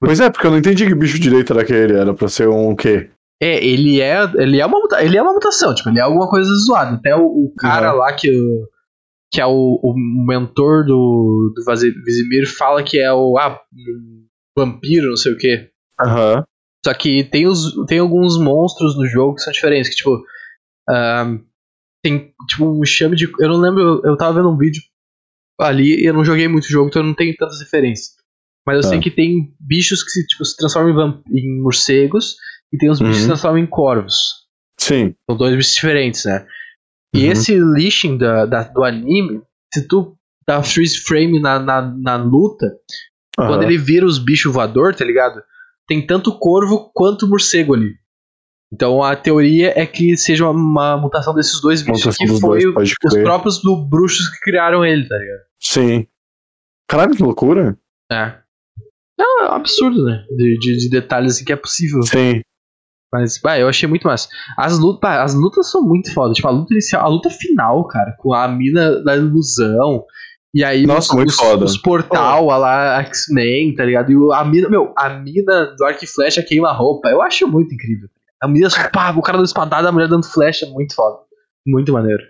Pois é, porque eu não entendi que bicho direito era aquele. Era pra ser um quê? É, ele é, ele é, uma, ele é uma mutação, tipo, ele é alguma coisa zoada. Até o, o cara Uhum. lá que, que é o, o mentor do, do Vazi- Vizimir fala que é o ah, vampiro, não sei o quê. Aham. Só que tem, os, tem alguns monstros no jogo que são diferentes, que tipo. ahn, tem tipo um chame de. Eu não lembro, eu, tava vendo um vídeo ali e eu não joguei muito jogo, então eu não tenho tantas referências. Mas eu Tá. sei que tem bichos que se, tipo, se transformam em, em morcegos e tem os bichos que se Uhum. transformam em corvos. Sim. São dois bichos diferentes, né? E Uhum. esse lixing da, da- do anime, se tu dá freeze frame na, na, na luta, quando Aham. ele vira os bichos voador, tá ligado? Tem tanto corvo quanto morcego ali. Então a teoria é que seja uma, mutação desses dois bichos, que foi dois, os crer. próprios do- bruxos que criaram ele, tá ligado? Sim. Caralho, que loucura. É. É um absurdo, né? De, de, de detalhes assim que é possível. Sim. Mas, bah, eu achei muito massa. As lutas, as lutas são muito foda. Tipo, a luta inicial, a luta final, cara, com a mina da ilusão. E aí Nossa, os, muito os, foda. os portal, a lá, X-Men, tá ligado? E a mina, meu, a mina do arco e flecha queima a roupa. Eu acho muito incrível. A mina, só, pá, o cara dando espadada, a mulher dando flecha, muito foda. Muito maneiro.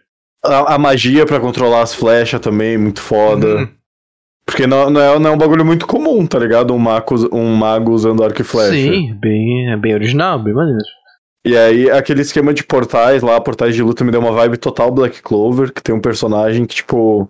A, a magia pra controlar as flechas também, muito foda. Uhum. Porque não, não, é, não é um bagulho muito comum, tá ligado? Um mago, um mago usando arco e flecha. Sim, bem, é bem original, bem maneiro. E aí, aquele esquema de portais lá, portais de luta, me deu uma vibe total Black Clover, que tem um personagem que, tipo.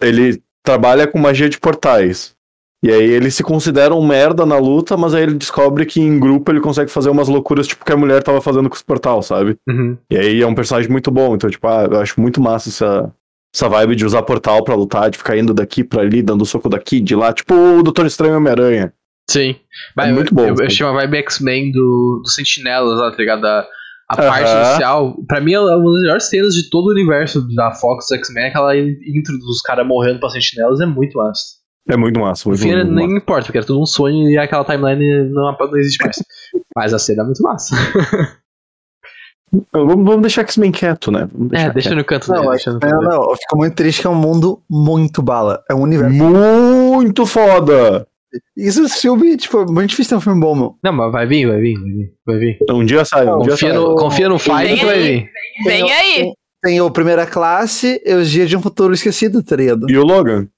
Ele trabalha com magia de portais. E aí ele se considera um merda na luta, mas aí ele descobre que em grupo ele consegue fazer umas loucuras, tipo, que a mulher tava fazendo com os portal, sabe? Uhum. E aí é um personagem muito bom, então, tipo, ah, eu acho muito massa essa, essa vibe de usar portal pra lutar, de ficar indo daqui pra ali, dando soco daqui, de lá, tipo o Doutor Estranho Homem-Aranha. Sim. É eu- muito bom, Eu, eu achei uma vibe X-Men do, do Sentinelas lá, tá ligado? A, a Aham. parte inicial, pra mim, é uma das melhores cenas de todo o universo da Fox X-Men, aquela intro dos caras morrendo pra Sentinelas é muito massa. É muito massa, muito, fim, muito nem massa. importa, porque era tudo um sonho e aquela timeline não, não existe mais. Mas a cena é muito massa. Vamos, vamos deixar X-Men quieto, né? Deixar É, deixa quieto. no canto Não, dele. é- Não, não, eu fico muito triste que é um mundo muito bala. É um universo. Muito foda! Isso filme, tipo, é muito difícil ter um filme bom, meu. Não, mas vai vir, vai vir, vai vir. Vai vir. Um dia sai, um dia Confia sai. no, confia no Fire Vem que vai vir. Vem aí. Tem o Primeira Classe e os Dias de um Futuro Esquecido, tá ligado? E o Logan?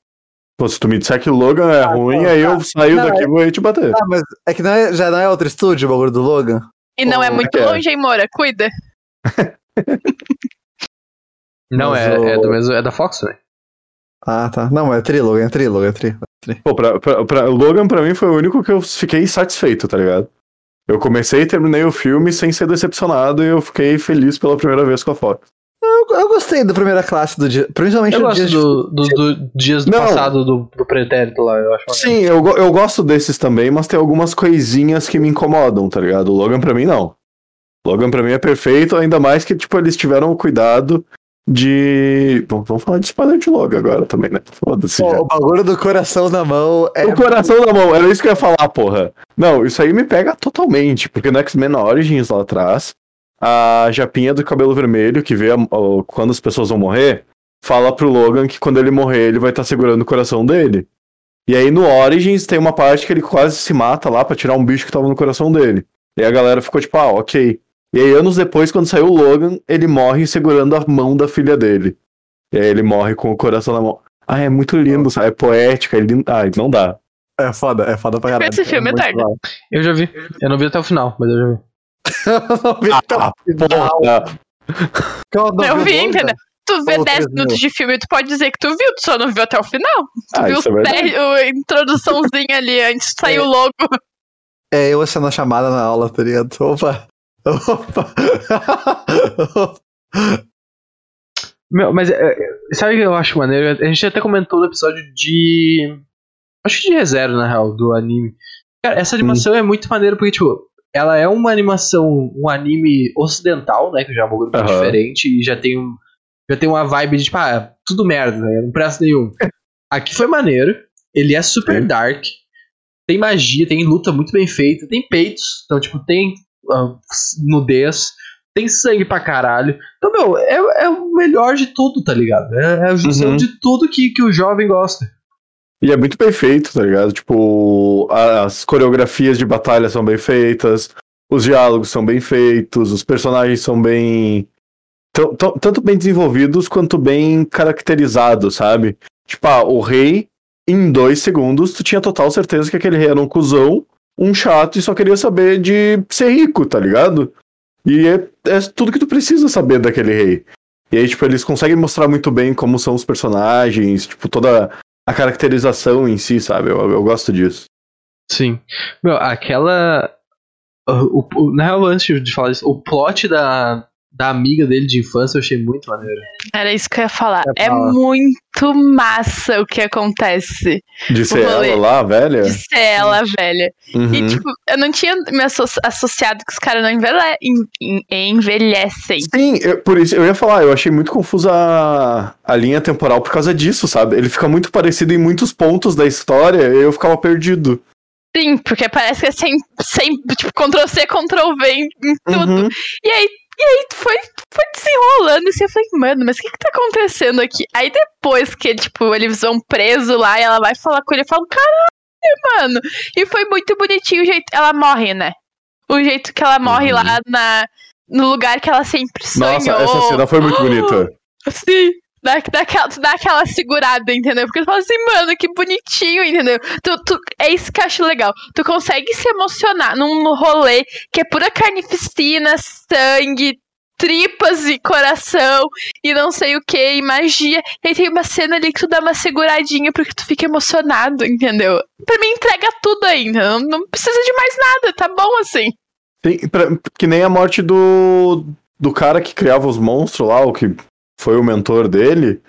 Pô, se tu me disser que o Logan é ruim, não, aí tá. eu saio Não, daqui e vou aí te bater. Ah, mas é que não é, já não é outro estúdio o bagulho do Logan? E não é Pô, muito é. longe, hein, Moura? Cuida. Não, Mas é, o- é do mesmo. É da Fox, né? Ah, tá. Não, é tri, Logan, é tri, Logan, é tri. Pô, pra, pra, pra- o Logan pra mim foi o único que eu fiquei satisfeito, tá ligado? Eu comecei e terminei o filme sem ser decepcionado e eu fiquei feliz pela primeira vez com a Fox. Eu, eu gostei da Primeira Classe do dia, principalmente gosto Dias do, do, do dias do Não. passado do, do pretérito lá, eu acho. Sim, eu, eu gosto desses também, mas tem algumas coisinhas que me incomodam, tá ligado? O Logan pra mim não. O Logan pra mim é perfeito, ainda mais que, tipo, eles tiveram o cuidado de. Bom, vamos falar de spoiler de Logan agora também, né? Foda-se o bagulho do coração na mão é. O coração na mão, era isso que eu ia falar, porra. Não, isso aí me pega totalmente, porque no X-Men Origins lá atrás, a Japinha do cabelo vermelho, que vê a- quando as pessoas vão morrer, fala pro Logan que quando ele morrer, ele vai estar segurando o coração dele. E aí no Origins tem uma parte que ele quase se mata lá pra tirar um bicho que tava no coração dele. E a galera ficou tipo, ah, ok. E aí anos depois, quando saiu o Logan, ele morre segurando a mão da filha dele. E aí ele morre com o coração na mão. Ah, é muito lindo, sabe? É poética, é lindo. Ai, não dá. É foda, é foda pra caralho. Esse filme é tarde. bom. Eu já vi. Eu não vi até o final, mas eu já vi. Eu não vi até o Ah, final. porra. Que eu não Eu o vi, entendeu? Tu vê Ou 10 três mil. minutos de filme, tu pode dizer que tu viu, tu só não viu até o final. Tu Ah, viu isso é os verdade. 10 a introduçãozinha ali antes de sair É. o logo. É eu sendo a chamada na aula, tá ligado? Opa! Opa! Meu, mas é, é, sabe o que eu acho maneiro? A gente até comentou no episódio de. Acho que de ReZero, na real, do anime. Cara, essa animação é muito maneira porque, tipo, ela é uma animação, um anime ocidental, né? Que já é um muito Aham. diferente e já tem um. Já tem uma vibe de, tipo, ah, tudo merda, né? Não presta nenhum. Aqui foi maneiro. Ele é super Sim. dark. Tem magia, tem luta muito bem feita, tem peitos. Então, tipo, tem ah, nudez. Tem sangue pra caralho. Então, meu, é, é o melhor de tudo, tá ligado? É, é a junção Uhum. de tudo que, que o jovem gosta. E é muito bem feito, tá ligado? Tipo, as coreografias de batalha são bem feitas, os diálogos são bem feitos, os personagens são bem. tanto bem desenvolvidos quanto bem caracterizados, sabe? Tipo, ah, o rei, em dois segundos, tu tinha total certeza que aquele rei era um cuzão, um chato e só queria saber de ser rico, tá ligado? E é, é tudo que tu precisa saber daquele rei. E aí, tipo, eles conseguem mostrar muito bem como são os personagens, tipo, toda a caracterização em si, sabe? Eu, eu gosto disso. Sim. Meu, aquela. O, o- na real, antes de falar isso, o plot da, da amiga dele de infância eu achei muito maneiro. Era isso que eu ia falar. É É muito massa o que acontece De ser ela lá, velha. de ser ela, velha. Uhum. E, tipo, eu não tinha me asso- associado que os caras não envelhe en- en- envelhecem. Sim, eu- por isso eu ia falar, eu achei muito confusa a, a linha temporal por causa disso, sabe? Ele fica muito parecido em muitos pontos da história e eu ficava perdido. Sim, porque parece que é sem, sem tipo, Ctrl-C, Ctrl-V em, em tudo. Uhum. E aí, e aí foi, foi desenrolando assim, eu falei, mano, mas o que que tá acontecendo aqui? Aí depois que, tipo, eles vão preso lá e ela vai falar com ele, eu falo, caralho, mano. E foi muito bonitinho o jeito. Ela morre, né? O jeito que ela morre Uhum. lá na, no lugar que ela sempre sonhou. Nossa, essa cena foi muito bonita. Sim. Dá, dá, aquela, tu dá aquela segurada, entendeu? Porque tu fala assim, mano, que bonitinho, entendeu? Tu, tu, é isso que eu acho legal. Tu consegue se emocionar num rolê que é pura carnificina, sangue, tripas e coração e não sei o que, e magia. E aí tem uma cena ali que tu dá uma seguradinha porque tu fica emocionado, entendeu? Pra mim entrega tudo ainda. Não, não precisa de mais nada, tá bom assim. Pra- que nem a morte do, do cara que criava os monstros lá, o que foi o mentor dele,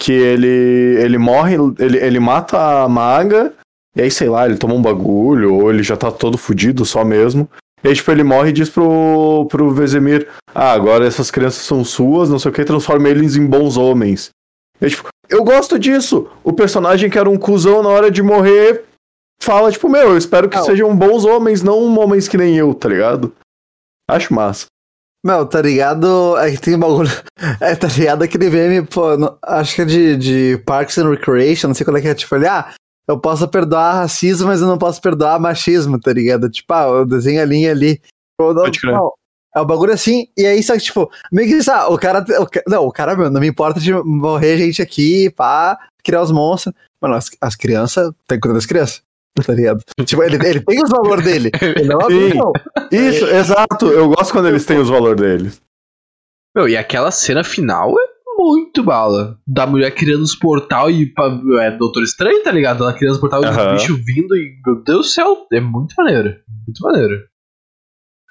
que ele, ele morre, ele, ele mata a maga, e aí, sei lá, ele toma um bagulho, ou ele já tá todo fudido só mesmo. E aí, tipo, ele morre e diz pro, pro Vesemir, ah, agora essas crianças são suas, não sei o que, transforma eles em bons homens. E aí, tipo, eu gosto disso! O personagem que era um cuzão na hora de morrer fala, tipo, meu, eu espero que Não. sejam bons homens, não homens que nem eu, tá ligado? Acho massa. Meu, tá ligado? É que tem um bagulho. É, tá ligado aquele meme, pô, no- acho que é de, de Parks and Recreation, não sei qual é que é, tipo, ali, ah, eu posso perdoar racismo, mas eu não posso perdoar machismo, tá ligado? Tipo, ah, eu desenho a linha ali. Pô, não, Pode crer. não, é o bagulho assim, e aí só que, tipo, meio que ah, o cara. O, não, o cara, meu, não me importa de morrer gente aqui, pá, criar os monstros. Mano, as, as crianças, tem que cuidar das crianças, tá ligado? tipo, ele, ele tem os valores dele. Ele não é Sim. não. Isso, exato. Eu gosto quando eles têm os valores deles. Meu, e aquela cena final é muito bala. Da mulher criando os portal e. É Doutor Estranho, tá ligado? Ela criando os portal e os Aham. bichos vindo e. Meu Deus do céu, é muito maneiro. Muito maneiro.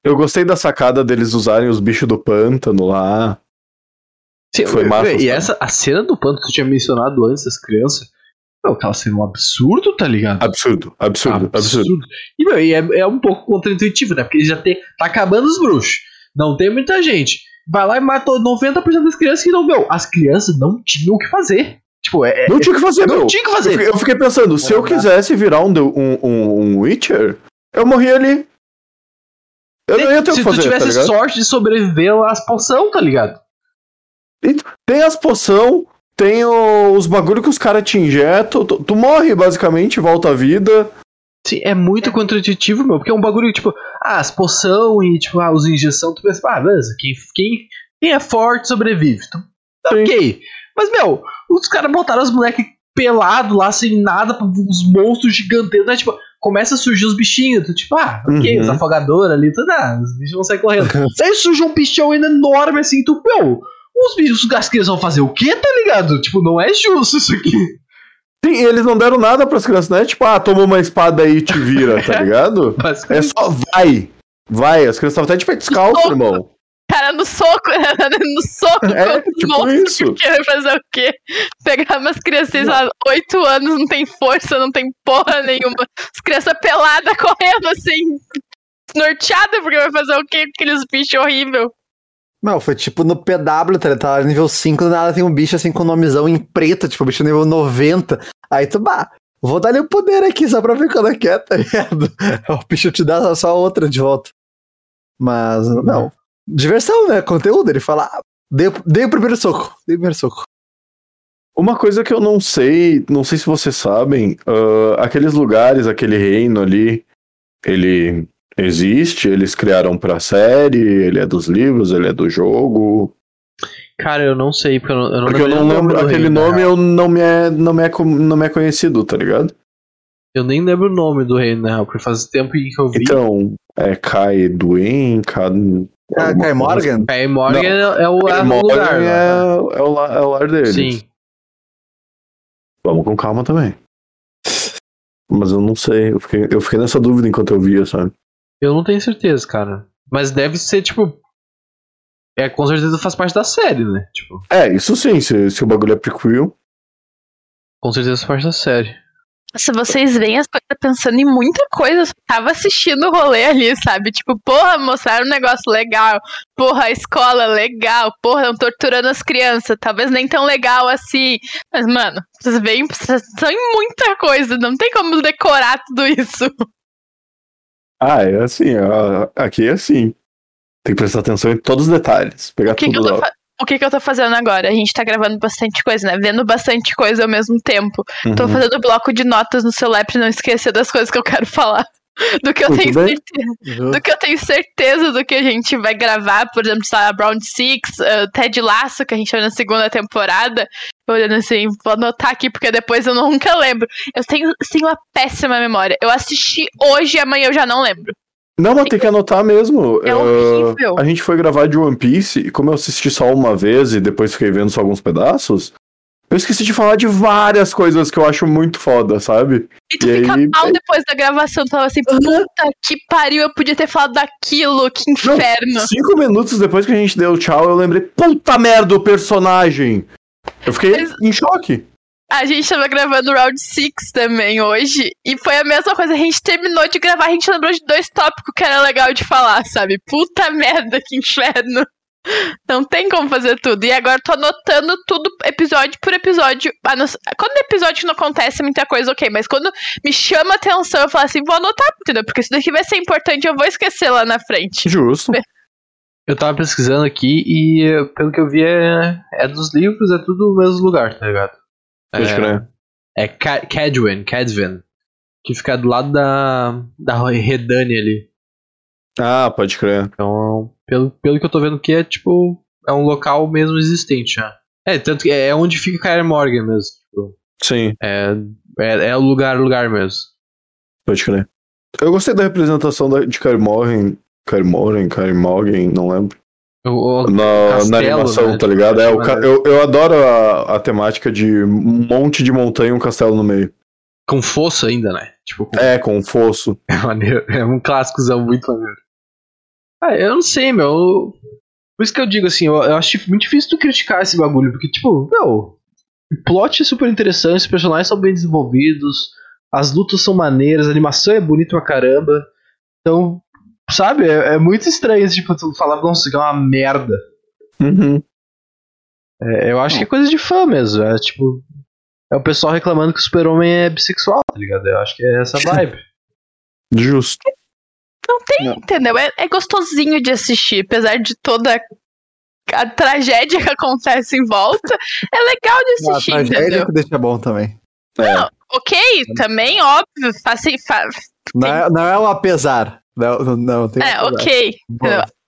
Eu gostei da sacada deles usarem os bichos do pântano lá. Sim, Foi massa, E essa, a cena do panto que tu tinha mencionado antes das crianças. Meu, cena é um absurdo, tá ligado? Absurdo, absurdo, absurdo. E, meu, e é, é um pouco contraintuitivo, né? Porque já tem. Tá acabando os bruxos. Não tem muita gente. Vai lá e matou 90% das crianças que não, meu. As crianças não tinham o que fazer. Tipo, é. é- Não tinha o que fazer, não meu. tinha o que Eu fazer. fiquei, eu fiquei pensando, se eu quisesse virar um, um, um, um Witcher, eu morria ali. Eu não ia ter o Se que tu fazer, tá tivesse ligado? sorte de sobreviver às poção, tá ligado? Tem as poção, tem os bagulho que os caras te injetam, tu, tu morre basicamente, volta à vida. Sim, é muito contraintuitivo, meu, porque é um bagulho, tipo, ah, as poção e, tipo, ah, os injeção, tu pensa, ah, beleza, quem, quem, quem é forte sobrevive. Então, tá ok. Mas, meu, os caras botaram os moleques pelados lá, sem nada, uns monstros gigantescos, né? Tipo, começa a surgir os bichinhos, tu, tipo, ah, ok, Uhum. os afogadores ali, tudo, ah, os bichos vão sair correndo. Daí surge um bichão ainda enorme, assim, tu, meu, os bichos, as crianças vão fazer o quê, tá ligado? Tipo, não é justo isso aqui. Sim, e eles não deram nada pras crianças, não é tipo, ah, toma uma espada aí e te vira, tá ligado? É só vai. Vai, as crianças estavam até de pé descalço, Soco. irmão. Cara, no soco, no soco É, tipo monstros, isso. porque vai fazer o quê? Pegar umas crianças lá, 8 anos, não tem força, não tem porra nenhuma. As crianças peladas correndo assim, norteada, porque vai fazer o quê? com Aqueles bichos horríveis. Não, foi tipo no PW, tá? Tá nível 5, do nada tem um bicho assim com nomezão em preto, tipo, bicho nível 90. Aí tu, bah, vou dar-lhe o poder aqui só pra ver quando é que é, tá ligado? O bicho te dá só outra de volta. Mas, não. Diversão, né? Conteúdo. Ele fala, ah, dei, o- dei o primeiro soco. Dei o primeiro soco. Uma coisa que eu não sei, não sei se vocês sabem, ah, aqueles lugares, aquele reino ali, ele existe, eles criaram pra série, ele é dos livros, ele é do jogo. Cara, eu não sei, porque eu não, eu não Porque eu não nome lembro, do aquele nome eu não me é, não me é, não me é conhecido, tá ligado? Eu nem lembro o nome do reino, na real, porque faz tempo que eu vi. Então, é Kai Duin, Kai... Ah, Kai Morgan? Kai Morgan Não. é, é o, é Kai o Morgan lugar. é, né? é, o, é o lar deles. Sim. Vamos com calma também. Mas eu não sei, eu fiquei, eu fiquei nessa dúvida enquanto eu via, sabe? Eu não tenho certeza, cara. Mas deve ser, tipo. É, com certeza faz parte da série, né? Tipo, É, isso sim, se, se o bagulho é prequel. com certeza faz parte da série. Se vocês veem as coisas pensando em muita coisa, eu tava assistindo o rolê ali, sabe? Tipo, porra, mostraram um negócio legal. Porra, a escola legal. Porra, estão torturando as crianças. Talvez nem tão legal assim. Mas, mano, vocês veem, vocês estão em muita coisa. Não tem como decorar tudo isso. Ah, é assim, ó, aqui é assim. Tem que prestar atenção em todos os detalhes. Pegar O que, que tudo eu tô o que, que eu tô fazendo agora? A gente tá gravando bastante coisa, né? Vendo bastante coisa ao mesmo tempo. Tô Uhum. fazendo bloco de notas no celular pra não esquecer das coisas que eu quero falar. Do que eu Muito tenho bem. certeza. Do que eu tenho certeza do que a gente vai gravar, por exemplo, sabe, Round Six, uh, Ted Laço, que a gente vai na segunda temporada. Olhando assim, vou anotar aqui, porque depois eu nunca lembro. Eu tenho, tenho uma péssima memória. Eu assisti hoje e amanhã eu já não lembro. Não, mas tem que anotar mesmo. É Ah, horrível. a gente foi gravar de One Piece e como eu assisti só uma vez e depois fiquei vendo só alguns pedaços, eu esqueci de falar de várias coisas que eu acho muito foda, sabe? E tu E fica aí- mal depois da gravação. Tu fala assim, puta que pariu, eu podia ter falado daquilo, que inferno. Cinco minutos depois que a gente deu tchau, eu lembrei, puta merda, o personagem! Eu fiquei Mas- em choque. A gente tava gravando Round 6 também hoje. E foi a mesma coisa. A gente terminou de gravar, a gente lembrou de dois tópicos que era legal de falar, sabe? Puta merda, que inferno. Não tem como fazer tudo. E agora tô anotando tudo episódio por episódio. A não ser- Quando episódio não acontece muita coisa, ok. Mas quando me chama atenção, eu falo assim, vou anotar, entendeu? Porque isso daqui vai ser importante, eu vou esquecer lá na frente. Justo. Eu tava pesquisando aqui e pelo que eu vi é, é dos livros, é tudo o mesmo lugar, tá ligado? Pode É, crer. é Ca- Cadwin, Cadwin, que fica do lado da, da Redane ali. Ah, pode crer. Então, pelo, pelo que eu tô vendo aqui, é tipo, é um local mesmo existente já. É, tanto que é onde fica Kaer Morgan mesmo. Tipo, Sim, é, é, é o lugar, lugar mesmo. pode crer. Eu gostei da representação da, de Kair Morhen. Kair Morhen, Kair Morgan, não lembro. O, o- Na, castelo, na animação, né? tá ligado? É, o Maneiro. eu, eu adoro a, a temática de um monte de montanha e um castelo no meio. com fosso ainda, né? Tipo, com, É, com fosso. é maneiro. É um clássicozão muito maneiro. Ah, eu não sei, meu. Por isso que eu digo assim, eu, eu acho muito difícil tu criticar esse bagulho, porque, tipo, meu, o plot é super interessante, os personagens são bem desenvolvidos, as lutas são maneiras, a animação é bonita pra caramba. Então, sabe, é, é muito estranho, tipo, tu falar, nossa, que é uma merda. Uhum. É, eu acho que é coisa de fã mesmo. É tipo. É o pessoal reclamando que o super-homem é bissexual, tá ligado? Eu acho que é essa vibe. Justo. Não tem, Não. entendeu? É, é gostosinho de assistir, apesar de toda a tragédia que acontece em volta. É legal de A assistir, tragédia entendeu? que deixa bom também. É. Ok, também, óbvio, faça, fa, Não é, não é o apesar. Não, não, não tem é, ok.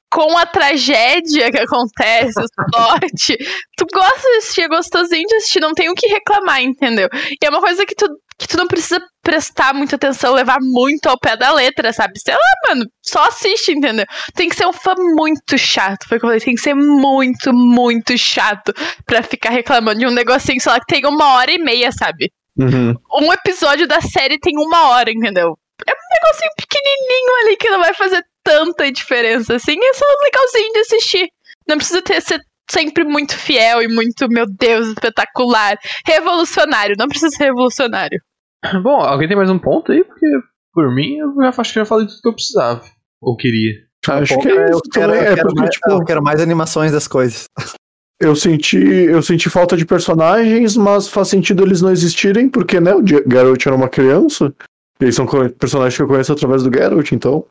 Com a tragédia que acontece, o sorte, tu gosta de assistir, é gostosinho de assistir, não tem o que reclamar, entendeu? E é uma coisa que tu, que tu não precisa prestar muita atenção, levar muito ao pé da letra, sabe? Sei lá, mano, só assiste, entendeu? Tem que ser um fã muito chato, foi o que eu falei, tem que ser muito, muito chato pra ficar reclamando de um negocinho, sei lá, que tem uma hora e meia, sabe? Uhum. um episódio da série tem uma hora, entendeu? É um negocinho pequenininho ali que não vai fazer tanta diferença assim. É só legalzinho de assistir. Não precisa ter, ser sempre muito fiel e muito, meu Deus, espetacular. Revolucionário. Não precisa ser revolucionário. Bom, alguém tem mais um ponto aí? Porque, por mim, eu já acho que já falei tudo que eu precisava. Ou queria. Acho que é eu quero, também. eu quero porque, mais, tipo, eu quero mais animações das coisas. eu senti, eu senti falta de personagens, mas faz sentido eles não existirem, porque, né, o Ge- Geralt era uma criança. Eles são personagens que eu conheço através do Geralt, então,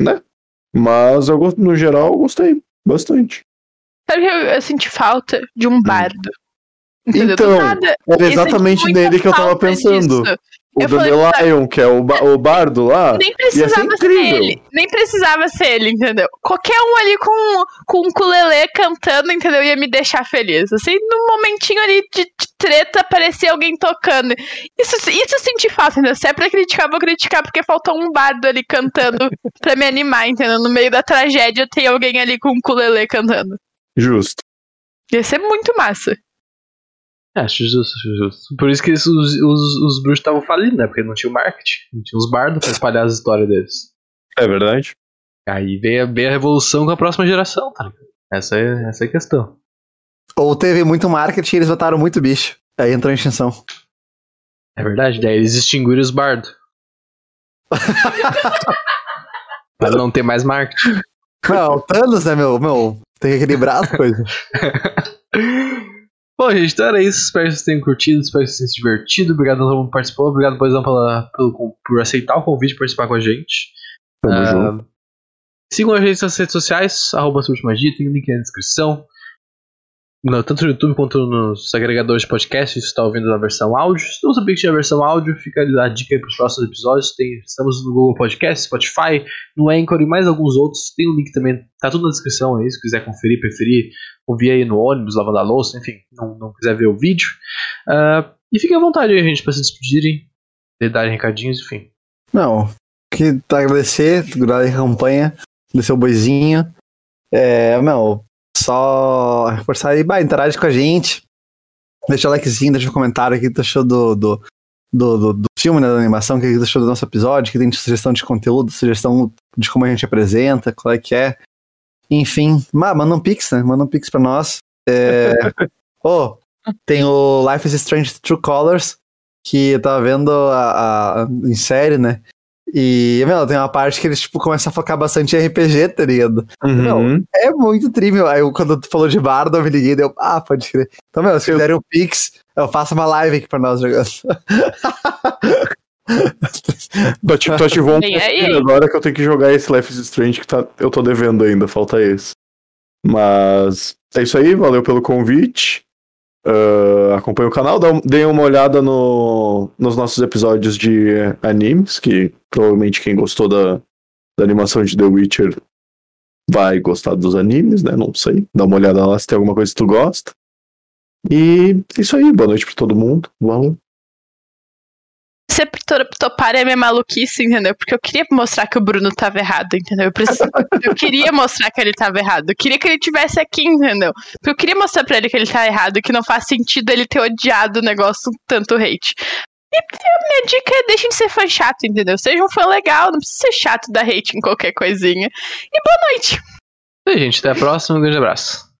né? Mas eu gosto, no geral, eu gostei bastante. Sabe que eu, eu senti falta de um bardo. Então. Era exatamente muita nele que eu tava pensando. disso. O Eu Dandelion, que é o, ba- o bardo lá. Nem precisava ser ele. Nem precisava ser ele, entendeu? Qualquer um ali com, com um ukulele cantando, entendeu? Ia me deixar feliz. Assim, num momentinho ali de, de treta, aparecia alguém tocando. Isso, isso eu senti falta, entendeu? Se é pra criticar, vou criticar porque faltou um bardo ali cantando pra me animar, entendeu? No meio da tragédia tem alguém ali com um ukulele cantando. Justo. Ia ser muito massa. É, acho justo, acho justo. Por isso que os, os, os bruxos estavam falindo, né? Porque não tinha o marketing. Não tinha os bardos pra espalhar as histórias deles. É verdade. Aí veio, a- veio a revolução com a próxima geração, tá ligado? Essa é, essa é a questão. Ou teve muito marketing e eles botaram muito bicho. Aí entrou em extinção. É verdade, daí eles extinguiram os bardos. pra não ter mais marketing. Não, o Thanos, né, meu? Meu, tem que equilibrar as coisas. Bom, gente, então era isso. Espero que vocês tenham curtido, espero que vocês tenham se divertido. Obrigado a todo mundo que participou. Obrigado, Boizão, pela, pelo, por aceitar o convite e participar com a gente. Tamo Ah, junto. Sigam a gente nas redes sociais, arroba Submagia, tem link na descrição. No- tanto no YouTube quanto nos agregadores de podcast, se você está ouvindo na versão áudio. Se não sabia que tinha a versão áudio, fica a dica aí para os próximos episódios. Tem, estamos no Google Podcast, Spotify, no Anchor e mais alguns outros. Tem o link também, tá tudo na descrição aí, se quiser conferir, preferir, ouvir aí no ônibus, lavando a louça, enfim, não, não quiser ver o vídeo. Ah, e fiquem à vontade aí, gente, para se despedirem, de darem recadinhos, enfim. Não, que tá agradecer, segurar a campanha, agradecer o boizinho. É, meu, só reforçar aí, bah, interage com a gente. Deixa o likezinho, deixa um comentário aqui achou do, do, do, do, do filme, né, da animação, o que achou do nosso episódio, que tem sugestão de conteúdo, sugestão de como a gente apresenta, qual é que é. Enfim, ma- manda um pix, né? Manda um pix pra nós. É... oh, tem o Life is Strange True Colors, que eu tava vendo a, a- em série, né? E, meu, tem uma parte que eles, tipo, começam a focar bastante em RPG, tá ligado? Uhum. É muito trível. Aí, quando tu falou de bardo, eu me liguei e deu, ah, pode crer. Então, meu, se Eu- fizerem o Pix, eu faço uma live aqui pra nós jogando. Tu ati- tu ativou um aí, aí. agora que eu tenho que jogar esse Life is Strange que tá, eu tô devendo ainda, falta esse. Mas é isso aí, valeu pelo convite. Uh, acompanhe o canal, dá, deem uma olhada no, nos nossos episódios de animes, que provavelmente quem gostou da, da animação de The Witcher vai gostar dos animes, né? Não sei. Dá uma olhada lá se tem alguma coisa que tu gosta. E é isso aí, boa noite pra todo mundo. Vamos. Você topar é minha maluquice, entendeu? Porque eu queria mostrar que o Bruno tava errado, entendeu? Eu, preciso... eu queria mostrar que ele tava errado. Eu queria que ele tivesse aqui, entendeu? Porque eu queria mostrar pra ele que ele tá errado, que não faz sentido ele ter odiado o negócio tanto hate. E a minha dica é deixem de ser fã chato, entendeu? Seja um fã legal, não precisa ser chato dar hate em qualquer coisinha. E boa noite! E aí, gente, até a próxima. Um grande abraço.